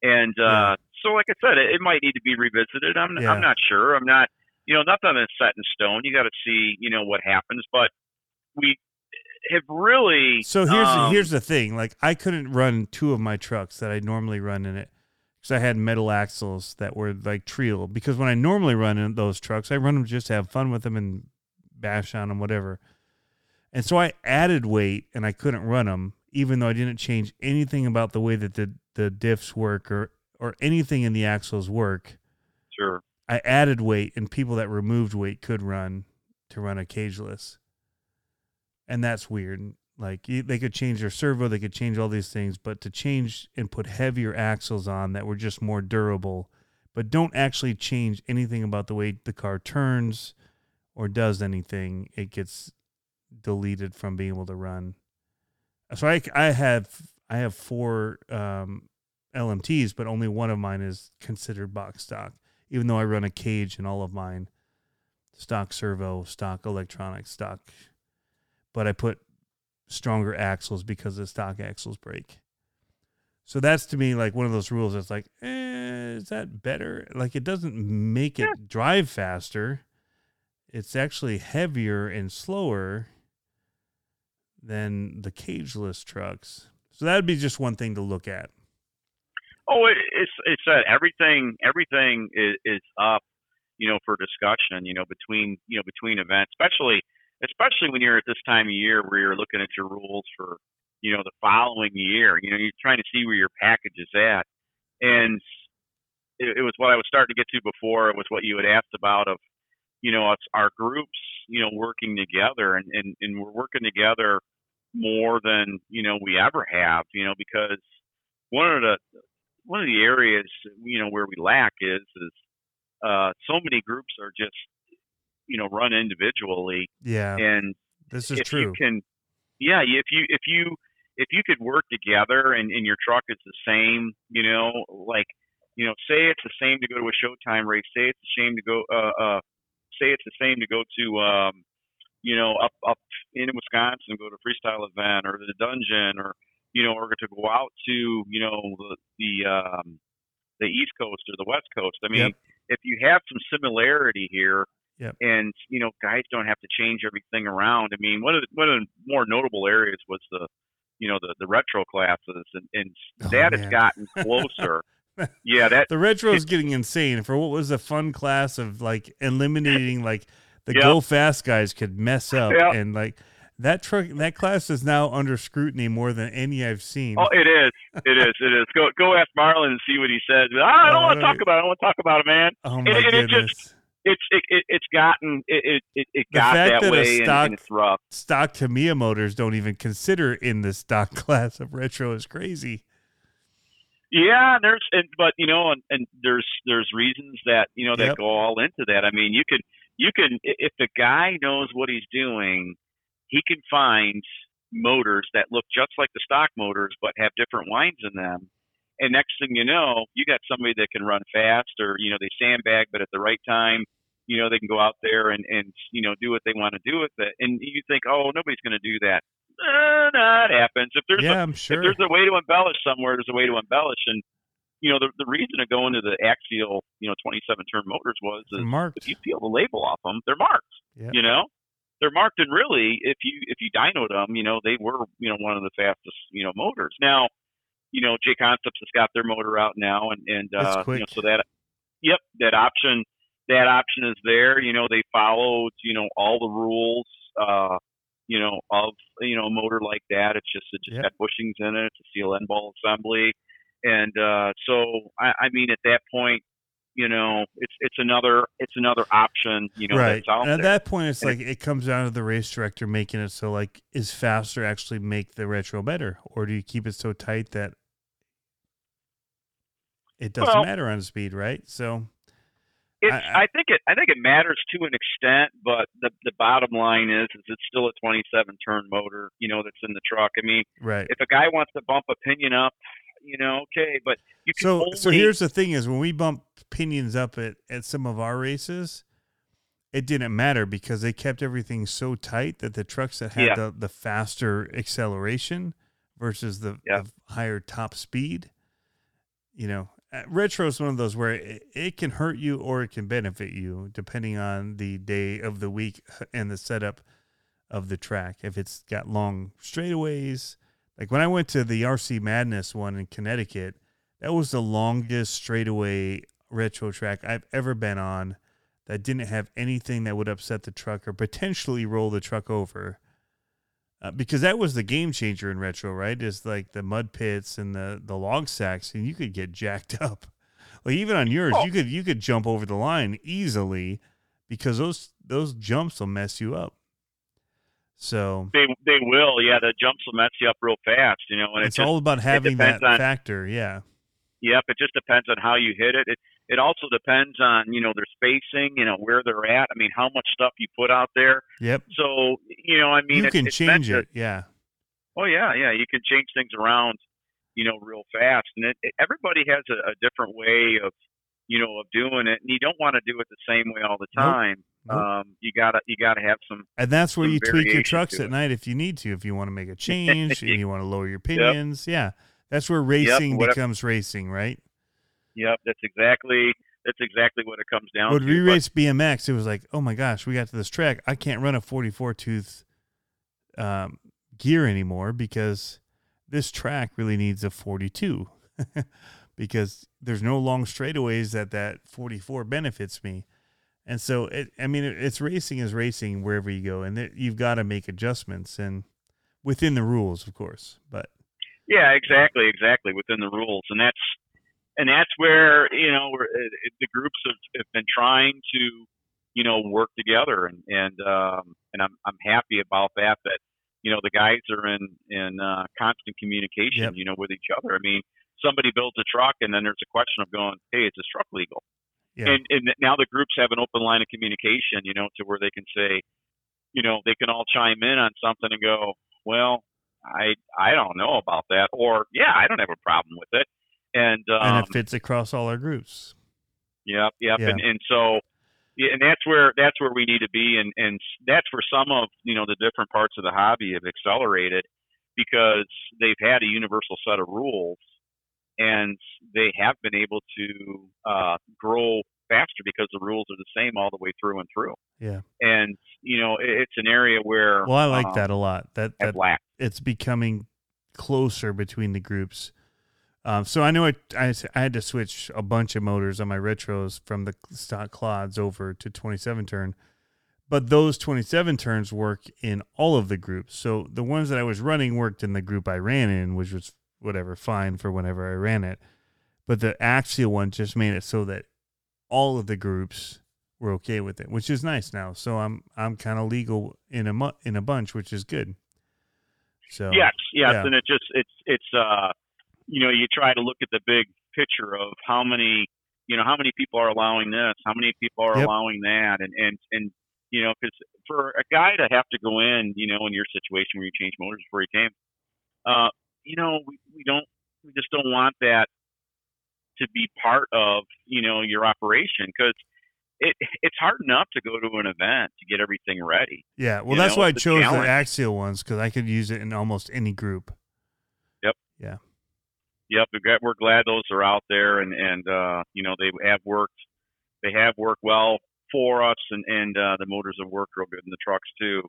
and uh so like i said it, it might need to be revisited i'm Yeah. i'm not sure i'm not you know nothing is set in stone you got to see you know what happens but we have really So here's um, here's the thing. Like I couldn't run two of my trucks that I normally run in it because I had metal axles that were like Trio. Because when I normally run in those trucks, I run them just to have fun with them and bash on them, whatever. And so I added weight and I couldn't run them, even though I didn't change anything about the way that the the diffs work or or anything in the axles work. sure I added weight, and people that removed weight could run to run a cageless, and that's weird. Like they could change their servo, they could change all these things, but to change and put heavier axles on that were just more durable but don't actually change anything about the way the car turns or does anything. It gets deleted from being able to run. So I, I have I have four um, LMTs, but only one of mine is considered box stock. Even though I run a cage in all of mine, stock servo, stock electronics, stock. But I put stronger axles because the stock axles break. So that's to me like one of those rules that's like, eh, is that better? Like it doesn't make it drive faster. It's actually heavier and slower than the cageless trucks. So that would be just one thing to look at. Oh, it, it's it's that everything everything is, is up, you know, for discussion, you know, between you know between events, especially especially when you're at this time of year where you're looking at your rules for you know the following year. You know, you're trying to see where your package is at, and it, it was what I was starting to get to before. It was what you had asked about of you know it's our groups you know working together and and, and we're working together more than you know we ever have you know because one of the one of the areas you know where we lack is is uh, so many groups are just you know run individually. Yeah, and this is if true. You can, yeah, if you if you if you could work together and, and your truck is the same, you know, like you know, say it's the same to go to a Showtime race, say it's the same to go, uh, uh, say it's the same to go to, um, you know, up up in Wisconsin, go to a freestyle event or the dungeon or you know, or to go out to, you know, the the, um, the East Coast or the West Coast. I mean, yep. if you have some similarity here, yep. and you know, guys don't have to change everything around. I mean, one of the, one of the more notable areas was the, you know, the the retro classes, and, and oh, that man. has gotten closer. yeah, that the retro is getting insane. For what was a fun class of like eliminating like the Yep. go fast guys could mess up Yep. and like that truck that class is now under scrutiny more than any I've seen. Oh, it is. It is. It is. Go go ask Marlon and see what he says. Ah, I don't Oh, want to talk about it. I don't want to talk about it, man. Oh my and it goodness. just- It's it, it it's gotten it it, it, it got that, that way and- stock- and, it's rough. stock Tamiya motors don't even consider in the stock class of retro is crazy. Yeah, there's and but you know and, and there's there's reasons that you know that Yep. go all into that. I mean, you can you can if the guy knows what he's doing, he can find motors that look just like the stock motors but have different winds in them. And next thing you know, you got somebody that can run fast or you know they sandbag but at the right time, you know they can go out there and and you know do what they want to do with it. And you think, "Oh, nobody's going to do that." Uh, no, it happens. If there's yeah, I'm if there's a way to embellish somewhere, there's a way to embellish. And you know, the the reason to go into the axial, you know, 27 turn motors was is if you peel the label off them, they're marked. Yeah. You know, they're marked, and really, if you if you dynoed them, you know, they were you know one of the fastest you know motors. Now, you know, J Concepts has got their motor out now, and and uh, you know, so that yep, that option that option is there. You know, they followed you know all the rules. Uh, you know, of you know a motor like that. It's just it just Yep. got bushings in it. It's a end ball assembly, and uh, so I, I mean, at that point, you know, it's it's another it's another option. You know, right. And at there. that point, it's And like it comes down to the race director making it so like is faster actually make the retro better, or do you keep it so tight that it doesn't Well- matter on speed, right? So It's, I- I, think it I think it matters to an extent, but the the bottom line is is it's still a 27 turn motor. You know, that's in the truck. I mean, right. if a guy wants to bump a pinion up, you know, okay, but you can So only, so here's the thing: is when we bump pinions up at at some of our races, it didn't matter because they kept everything so tight that the trucks that had Yeah. the the faster acceleration versus the, Yeah. the higher top speed, you know, uh, retro is one of those where it, it can hurt you or it can benefit you depending on the day of the week and the setup of the track. If it's got long straightaways, like when I went to the RC Madness one in Connecticut, that was the longest straightaway retro track I've ever been on that didn't have anything that would upset the truck or potentially roll the truck over. Uh, because that was the game changer in retro, right? Is like the mud pits and the the log sacks, and you could get jacked up. Like even on yours, Oh. you could you could jump over the line easily because those those jumps will mess you up. So they they will, yeah. The jumps will mess you up real fast, you know, and it's it just all about having that on- factor, yeah. Yep, it just depends on how you hit it. It it also depends on you know their spacing, you know where they're at. I mean, how much stuff you put out there. Yep. So you know, I mean, you it, can it's change it. Yeah. Oh yeah, yeah, you can change things around, you know, real fast, and it, it, everybody has a, a different way of you know of doing it, and you don't want to do it the same way all the time. Nope. Um, you gotta you gotta have some. And that's where you tweak your trucks at it. night if you need to. If you want to make a change and you want to lower your pinions, yeah, that's where racing whatever- becomes racing, right? Yep, that's exactly that's exactly what it comes down When to. we but- raced BMX, it was like, oh my gosh, we got to this track. I can't run a 44 tooth um, gear anymore because this track really needs a 42 because there's no long straightaways that that 44 benefits me. And so, it, I mean, it's racing is racing wherever you go, and it, you've got to make adjustments and within the rules, of course. But Yeah, exactly, exactly within the rules, and that's and that's where you know uh, the groups have, have been trying to you know work together, and and um, and I'm I'm happy about that. That you know the guys are in in uh, constant communication, Yep. you know, with each other. I mean, somebody builds a truck, and then there's a question of going, hey, is this truck legal? yeah, and and now the groups have an open line of communication, you know, to where they can say, you know, they can all chime in on something and go, well, I I don't know about that, or yeah, I don't have a problem with it, and um, and it fits across all our groups. Yep, yep, Yeah. and and so, yeah, and that's where that's where we need to be, and and that's where some of you know the different parts of the hobby have accelerated because they've had a universal set of rules, and they have been able to uh, grow faster because the rules are the same all the way through and through, Yeah. and you know it, it's an area where Well, I like um, that a lot. That that lacked. it's becoming closer between the groups. Um, so I know I, I, I had to switch a bunch of motors on my retros from the stock clods over to 27 turn, but those 27 turns work in all of the groups. So the ones that I was running worked in the group I ran in, which was whatever, fine for whenever I ran it. But the axial one just made it so that all of the groups were okay with it, which is nice now. So I'm I'm kind of legal in a mu- in a bunch, which is good. So Yes, yes, yeah. and it just it's it's uh you know you try to look at the big picture of how many you know how many people are allowing this, how many people are Yep. allowing that, and and and you know because for a guy to have to go in, you know, in your situation where you change motors before you came, uh, you know, we, we don't we just don't want that to be part of you know your operation because. It, it's hard enough to go to an event to get everything ready. Yeah, well, You that's know, why I chose the challenge. axial ones because I could use it in almost any group. Yep, Yeah. Yep, we're glad, we're glad those are out there, and and uh, you know they have worked, they have worked well for us, and and uh, the motors have worked real good in the trucks too.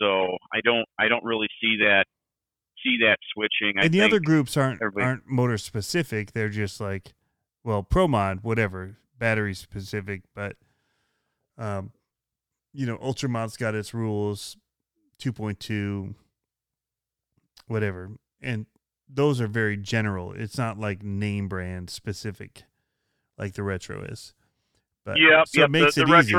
So I don't I don't really see that see that switching. I and the other groups aren't everybody- aren't motor specific. They're just like, well, pro mod, whatever, battery specific. But, um, you know, Ultramod's got its rules, two point two, whatever, and those are very general. It's not like name brand specific, like the retro is. But yeah, so yep. it makes the, it the easy.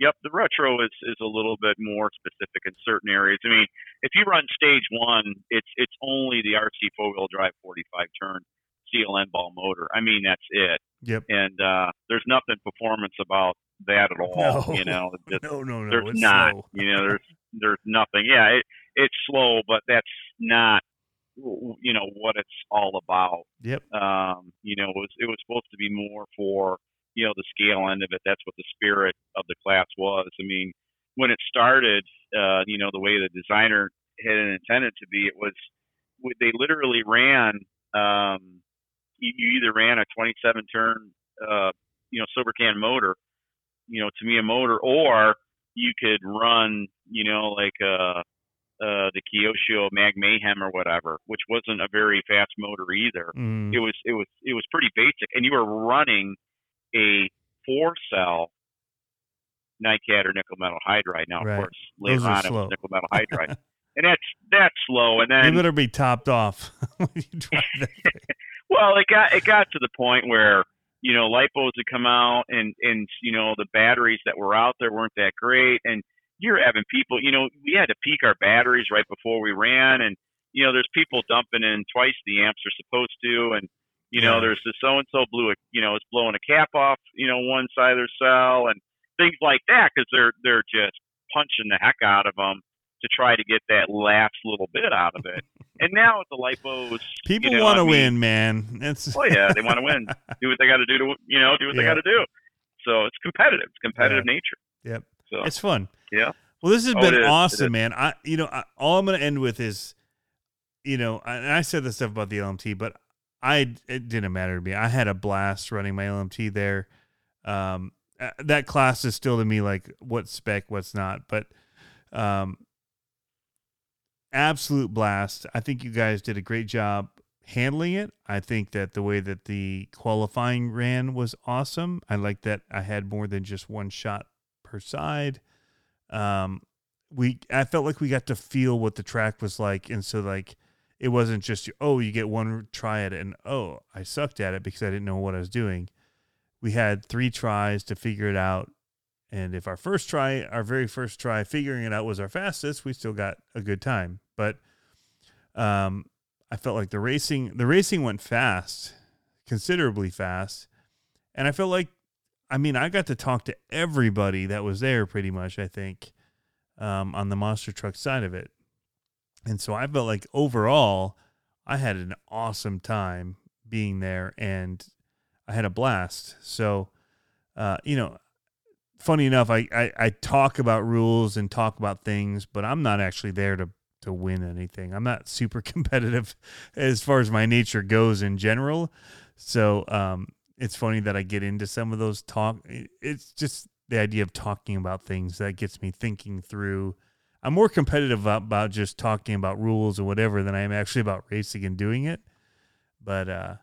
Yep, the retro is is a little bit more specific in certain areas. I mean, if you run stage one, it's it's only the RC four wheel drive 45 turn CLN ball motor. I mean, that's it. Yep. And uh, there's nothing performance about that at all. No. You know, just- No, no, no. there's it's not. slow. You know, there's there's nothing. Yeah, it, it's slow, but that's not you know what it's all about. Yep. Um, you know, it was it was supposed to be more for you know the scale end of it. That's what the spirit of the class was. I mean, when it started, uh, you know, the way the designer had it intended to be, it was they literally ran. Um, you, you either ran a 27 turn, uh, you know, silver can motor, you know, Tamiya motor, or you could run, you know, like uh, uh, the Kyosho Mag Mayhem or whatever, which wasn't a very fast motor either. Mm. It was it was it was pretty basic, and you were running a four cell NiCad or nickel metal hydride. Now, Right. of course, later Those on it was nickel metal hydride, and that's that's slow. And then you better be topped off when you drive that well, it got it got to the point where you know lipos had come out, and and you know the batteries that were out there weren't that great, and you're having people, you know, we had to peak our batteries right before we ran, and you know there's people dumping in twice the amps they're supposed to, and You know, there's the so and so blew a, you know, is blowing a cap off, you know, one side of their cell and things like that because they're they're just punching the heck out of them to try to get that last little bit out of it. and now with the lipos, People you know, want to I mean, win, man. It's Oh yeah, they want to win. do what they got to do to, you know, do what they got to do. So it's competitive. It's competitive nature. Yep. So It's fun. yeah. Well, this has Oh, been it is. It awesome, man. I, you know, I, all I'm going to end with is, you know, and I said this stuff about the LMT, but I it didn't matter to me. I had a blast running my LMT there. Um, uh, that class is still to me like what's spec, what's not, but um, absolute blast. I think you guys did a great job handling it. I think that the way that the qualifying ran was awesome. I like that I had more than just one shot per side. Um, we I felt like we got to feel what the track was like, and so like it wasn't just oh you get one try at it and oh I sucked at it because I didn't know what I was doing. We had three tries to figure it out, and if our first try, our very first try figuring it out was our fastest, we still got a good time. But um, I felt like the racing the racing went fast, considerably fast, and I felt like I mean I got to talk to everybody that was there pretty much. I think um, on the monster truck side of it, and so I felt like overall I had an awesome time being there, and I had a blast. So uh, you know. Funny enough, I, I, I talk about rules and talk about things, but I'm not actually there to to win anything. I'm not super competitive as far as my nature goes in general. So um, it's funny that I get into some of those talk. It's just the idea of talking about things that gets me thinking through. I'm more competitive about, about just talking about rules or whatever than I am actually about racing and doing it. But uh,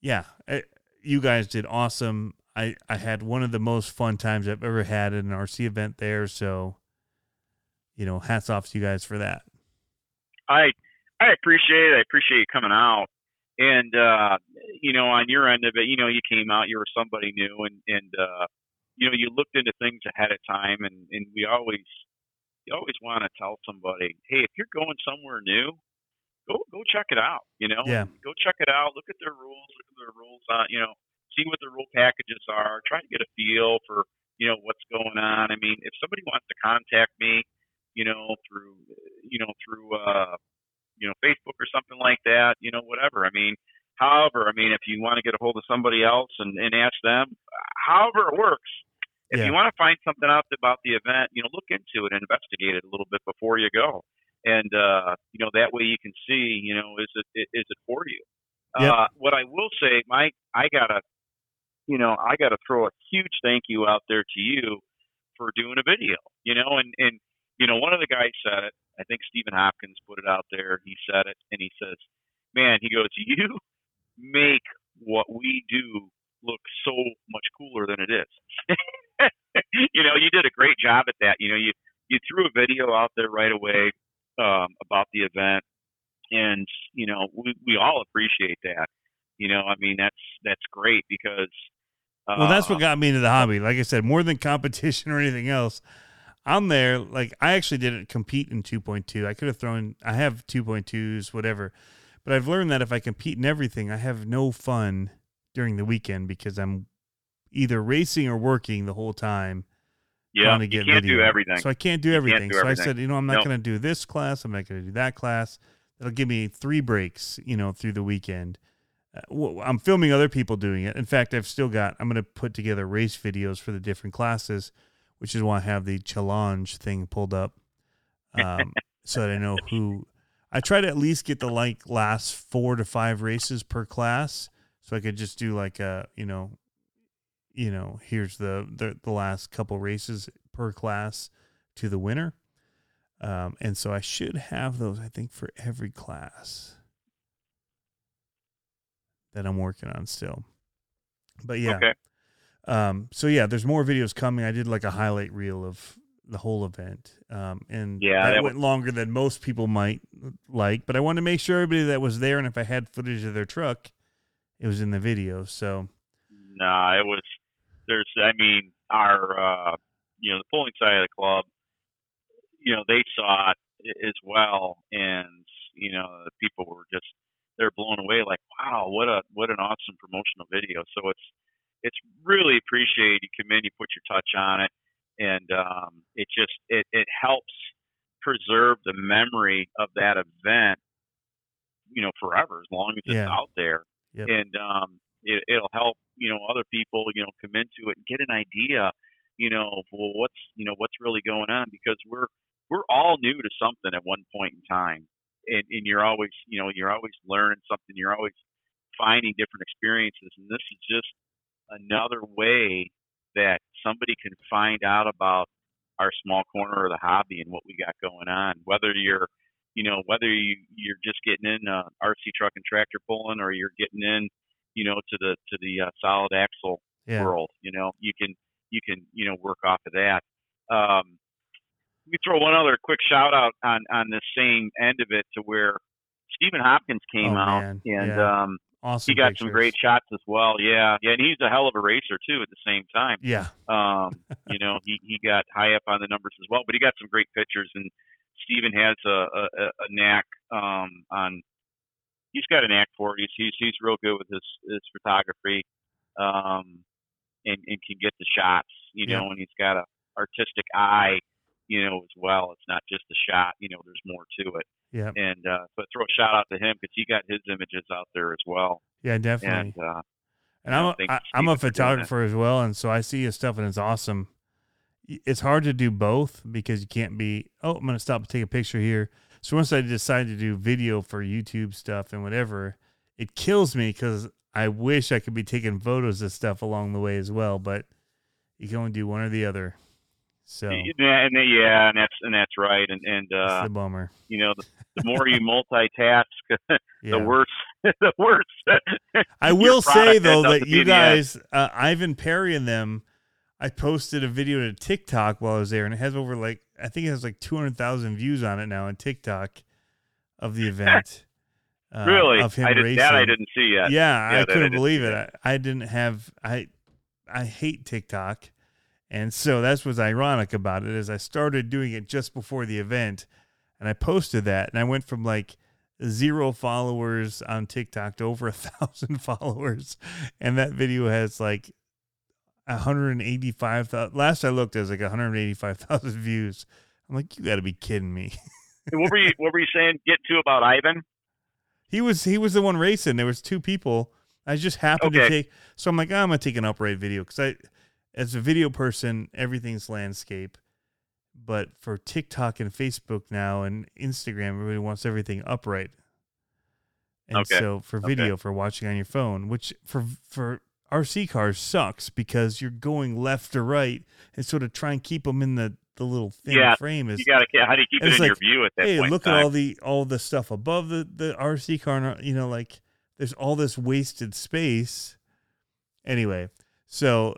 yeah, I, you guys did awesome. I, I had one of the most fun times I've ever had at an RC event there. So, you know, hats off to you guys for that. I I appreciate it. I appreciate you coming out. And uh, you know, on your end of it, you know, you came out, you were somebody new and and uh you know, you looked into things ahead of time and, and we always you always want to tell somebody, Hey, if you're going somewhere new, go go check it out, you know? Yeah. Go check it out, look at their rules, look at their rules on you know, see what the rule packages are, try to get a feel for, you know, what's going on. I mean, if somebody wants to contact me, you know, through you know, through uh you know, Facebook or something like that, you know, whatever. I mean, however, I mean, if you want to get a hold of somebody else and, and ask them, however it works. If Yeah. you want to find something out about the event, you know, look into it and investigate it a little bit before you go. And uh, you know, that way you can see, you know, is it is it for you? Yep. Uh what I will say, Mike, I gotta you know, I gotta throw a huge thank you out there to you for doing a video. You know, and, and you know, one of the guys said it. I think Stephen Hopkins put it out there. He said it, and he says, "Man, he goes, you make what we do look so much cooler than it is." you know, you did a great job at that. You know, you you threw a video out there right away um, about the event, and you know, we we all appreciate that. You know, I mean, that's that's great because. Uh, Well, that's what got me into the hobby. Like I said, more than competition or anything else, I'm there. Like I actually didn't compete in 2.2. I could have thrown. I have 2.2s, whatever. But I've learned that if I compete in everything, I have no fun during the weekend because I'm either racing or working the whole time. yeah, to you can't video. do everything. So I can't do can't everything. do so everything. I said, you know, I'm not Nope. going to do this class. I'm not going to do that class. That'll give me three breaks, you know, through the weekend. Uh, I'm filming other people doing it. In fact, I've still got. I'm going to put together race videos for the different classes, which is why I have the Challonge thing pulled up, um, so that I know who. I try to at least get the like last four to five races per class, so I could just do like a, you know, you know, here's the the, the last couple races per class to the winner. Um, and so I should have those, I think, for every class that I'm working on still. But yeah. Okay. Um, so yeah, there's more videos coming. I did like a highlight reel of the whole event. Um, and Yeah, that, that went longer than most people might like, but I wanted to make sure everybody that was there and if I had footage of their truck, it was in the video. So Nah, it was. There's, I mean, our, uh, you know, the pulling side of the club, you know, they saw it as well, and you know, the people were just they're blown away, like, wow, what a what an awesome promotional video. So it's it's really appreciated. You come in, you put your touch on it, and um, it just it it helps preserve the memory of that event, you know, forever as long as it's Yeah. out there, Yep. and um, it, it'll help you know other people you know come into it and get an idea, you know, well, what's you know what's really going on because we're we're all new to something at one point in time, and and you're always you know you're always learning something, you're always finding different experiences, and this is just another way that somebody can find out about our small corner of the hobby and what we got going on. Whether you're, you know, whether you you're just getting in uh, RC truck and tractor pulling, or you're getting in, you know, to the to the uh, solid axle Yeah. world. You know, you can you can you know work off of that. Um, we throw one other quick shout out on on the same end of it to where Stephen Hopkins came Oh, out man. and Yeah. um, Awesome. he got some great shots as well. Yeah, yeah, and he's a hell of a racer too. At the same time, Yeah. um, you know, he he got high up on the numbers as well. But he got some great pictures, and Stephen has a a, a- a knack um, on. He's got a knack for it. He's he's, he's real good with his his photography, um, and and can get the shots. You Yeah. know, and he's got a artistic eye. You know, as well. It's not just a shot. You know, there's more to it. Yeah. And uh, so throw a shout out to him because he got his images out there as well. Yeah. Definitely. And uh, And I'm a, thank I, you, I'm a Steven, for doing that. photographer as well, and so I see his stuff and it's awesome. It's hard to do both because you can't be. Oh, I'm gonna stop and take a picture here. So once I decided to do video for YouTube stuff and whatever, it kills me because I wish I could be taking photos of stuff along the way as well, but you can only do one or the other. So Yeah, and yeah, and that's and that's right, and and that's uh, the bummer. you know, the, the more you multitask, Yeah. the worse, the worse. I will say though that you in the end. guys, uh, Ivan Perry and them, I posted a video to TikTok while I was there, and it has over like I think it has like two hundred thousand views on it now on TikTok of the event. uh, really, of him I did racing. that. I didn't see yet. Yeah, Yeah, I couldn't didn't believe it. I, I didn't have I I hate TikTok. And so that's what's ironic about it is I started doing it just before the event and I posted that and I went from like zero followers on TikTok to over a thousand followers. And that video has like 185,000. Last I looked, it was like 185,000 views. I'm like, you got to be kidding me. What were you What were you saying? Get to about Ivan? He was he was the one racing. There was two people. I just happened to take. So I'm like, oh, I'm gonna take an upright video because I, as a video person, everything's landscape. But for TikTok and Facebook now and Instagram, everybody wants everything upright. And Okay. so for video, for watching on your phone, which for for RC cars sucks because you're going left to right and sort of try and keep them in the the little thin Yeah, frame is You got to. How do you keep it in your view at that hey, point? in look at all the all the stuff above the the RC car. Uh, you know, like there's all this wasted space. Anyway, so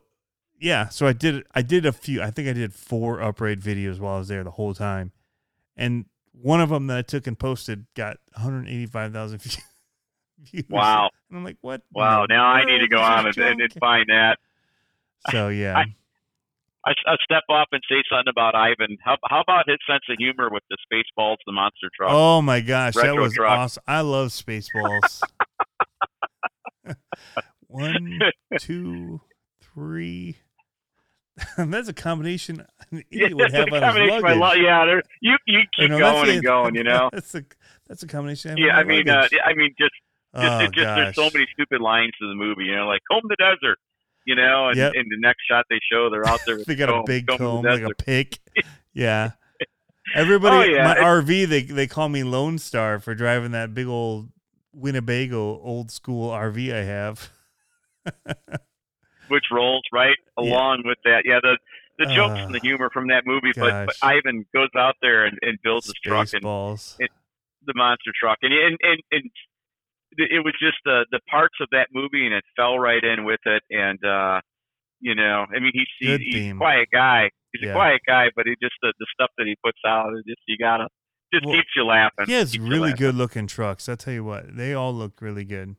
yeah, so I did I did a few. I think I did four upright videos while I was there the whole time, and one of them that I took and posted got 185,000 views. Wow. And I'm like, what? Wow. Now I need to go on and, and, find that. So yeah, I- I, I step up and say something about Ivan. How, how about his sense of humor with the Spaceballs, the monster truck? Oh my gosh, that was truck. awesome. I love Spaceballs. One, two, three. That's a combination an idiot would have a on his luggage. lo- yeah, there, you you You keep know, going the- and going. You know. that's a that's a combination. of Yeah, I mean, uh. I mean, just just, oh, just there's so many stupid lines to the movie. You know, like comb the desert. You know, and Yep. in the next shot they show they're out there. They got comb, a big comb comb, like a pick. Yeah. Everybody, Oh, yeah. my It- RV, they they call me Lone Star for driving that big old Winnebago old school RV I have. which rolls right Yeah. along with that. Yeah, the the jokes Uh, and the humor from that movie. But, but. Ivan goes out there and, and builds his truck and Spaceballs. the monster truck, and and and, and it was just the the parts of that movie, and it fell right in with it. And uh, you know, I mean, he's he's, Good he's theme. a quiet guy. He's Yeah. a quiet guy, but he just the, the stuff that he puts out, it just you gotta just Well, keeps you laughing. He has keeps really good looking trucks. I tell you what, they all look really good.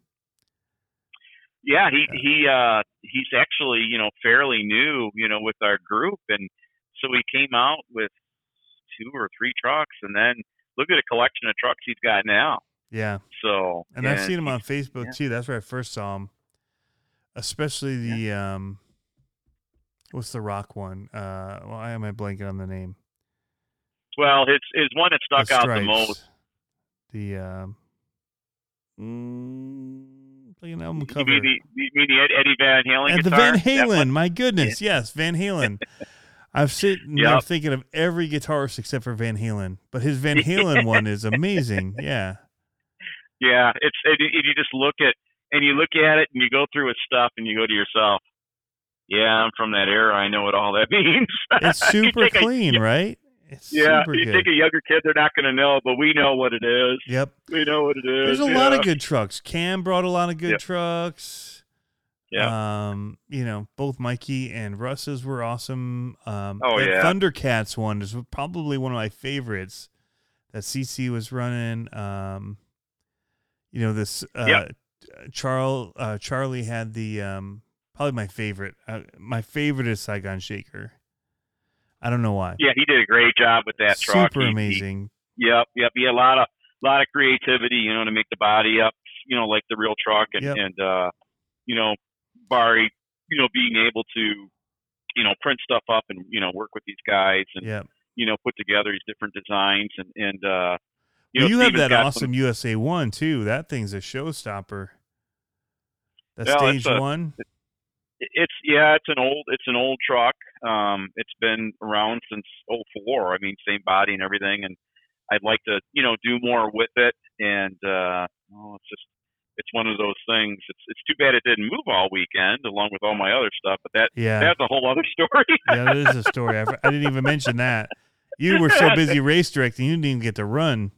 Yeah, he he uh he's actually you know fairly new you know with our group, and so he came out with two or three trucks, and then look at a collection of trucks he's got now. Yeah, So and I've seen him on Facebook yeah. too. That's where I first saw him. Especially the um, what's the rock one? Uh, why am I blanking on the name? Well, it's it's one that stuck The out the most. The um, mm, like an album You cover. mean the, you mean the Ed- Eddie Van Halen and the? Van Halen. My goodness, yes, Van Halen. I've sitting there Yep. thinking of every guitarist except for Van Halen, but his Van Halen one is amazing. Yeah, Yeah, it's and you you just look at and you look at it and you go through his stuff and you go to yourself, yeah, I'm from that era. I know what all that means. it's super take a- clean, right? It's yeah, you good. take a younger kid, they're not going to know, but we know what it is. yep. We know what it is. There's a lot of good trucks. Cam brought a lot of good Yep. trucks. Yeah. Um, you know, both Mikey and Russ's were awesome. Um, Oh, yeah. Thundercats one is probably one of my favorites that CC was running. Um, you know, this, uh, Yep. Charl, uh, Charlie had the, um, probably my favorite. Uh, my favorite is Saigon Shaker. I don't know why. Yeah, he did a great job with that truck. Super He- he- amazing. Yep, yep. He had a lot of lot of creativity, you know, to make the body up, you know, like the real truck, and Yep. and uh, you know, Barry, you know, being able to, you know, print stuff up and you know work with these guys and Yep. you know put together these different designs and and uh, you know, you have that awesome some- USA one too. That thing's a showstopper. Well, stage a- one. it's yeah, it's an old it's an old truck. Um, it's been around since '04. I mean, same body and everything, and I'd like to you know do more with it. And uh, well, it's just it's one of those things. It's it's too bad it didn't move all weekend along with all my other stuff. But that Yeah, that's a whole other story. yeah, that is a story. I, I didn't even mention that. You were so busy race directing, you didn't even get to run.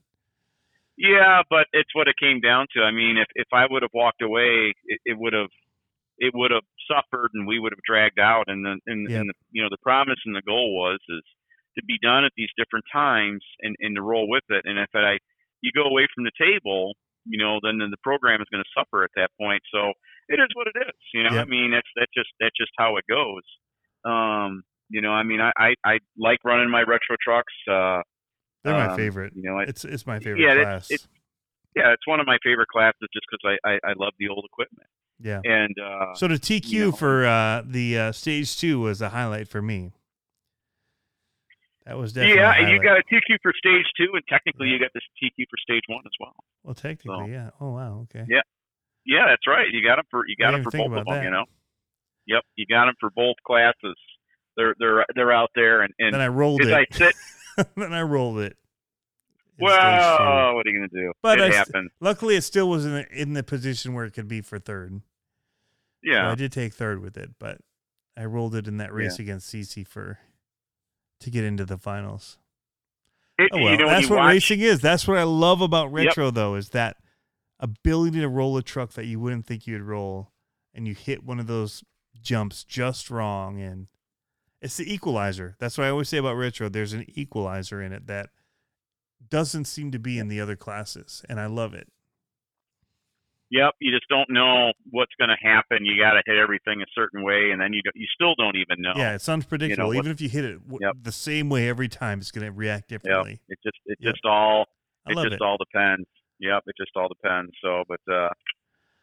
Yeah, but it's what it came down to. I mean, if if I would have walked away, it, it would have it would have suffered, and we would have dragged out. And the and, Yep. and the, you know the promise and the goal was is to be done at these different times and and to roll with it. And if I you go away from the table, you know, then, then the program is going to suffer at that point. So it is what it is. You know, Yep. I mean, that's that's just that's just how it goes. Um, you know, I mean, I I, I like running my retro trucks. Uh, They're my um, favorite. You know, I, It's it's my favorite Yeah, class. it's- yeah, it's one of my favorite classes just because I, I I love the old equipment. yeah. And uh, So the TQ you know. for uh, the uh, stage two was a highlight for me. That was definitely. yeah, you got a TQ for stage two, and technically you got this TQ for stage one as well. Well, technically, so- yeah. Oh wow. Okay. Yeah. Yeah, that's right. You got them for you got them for both of them. that. You know. Yep, you got them for both classes. They're they're they're out there, and and Then I rolled as it. I sit, then I rolled it. well, what are you gonna do? But I it s- happens. Luckily, it still was in the, in the position where it could be for third. So Yeah. I did take third with it, but I rolled it in that race against CC for to get into the finals. It- Oh well, you know, that's what watch, racing is. That's what I love about Yep. retro, though, is that ability to roll a truck that you wouldn't think you'd roll, and you hit one of those jumps just wrong, and it's the equalizer. That's what I always say about retro. There's an equalizer in it that doesn't seem to be in the other classes, and I love it. Yep, you just don't know what's going to happen. You got to hit everything a certain way, and then you you still don't even know. Yeah, it's unpredictable. what- Even if you hit it w- Yep. the same way every time, it's going to react Yep. differently. It just it Yep. just all it just it. all depends. Yep, it just all depends. So, but uh,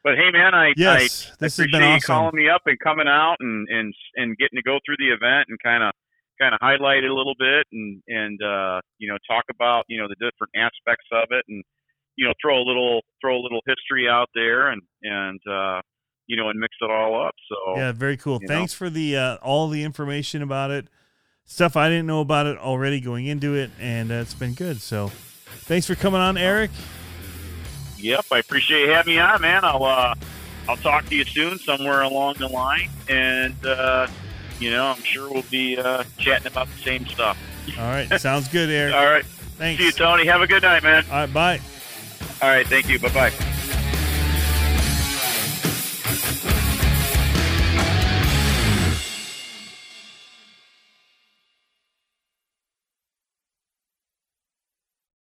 but hey, man, I Yes, I this has appreciate been you awesome. calling me up and coming out and and and getting to go through the event and kind of kind of highlight it a little bit and and uh, you know talk about you know the different aspects of it and you know throw a little throw a little history out there and and uh, you know and mix it all up. So Yeah, very cool. you know. Thanks for the uh, all the information about it. Stuff I didn't know about it already going into it, and uh, it's been good. So, thanks for coming on, Eric. Yep, I appreciate you having me on, man. I'll uh, I'll talk to you soon, somewhere along the line, and uh, you know, I'm sure we'll be uh, chatting about the same stuff. All right, sounds good, Eric. All right, Thanks. see you, Tony. Have a good night, man. All right, bye. All right, thank you. Bye bye.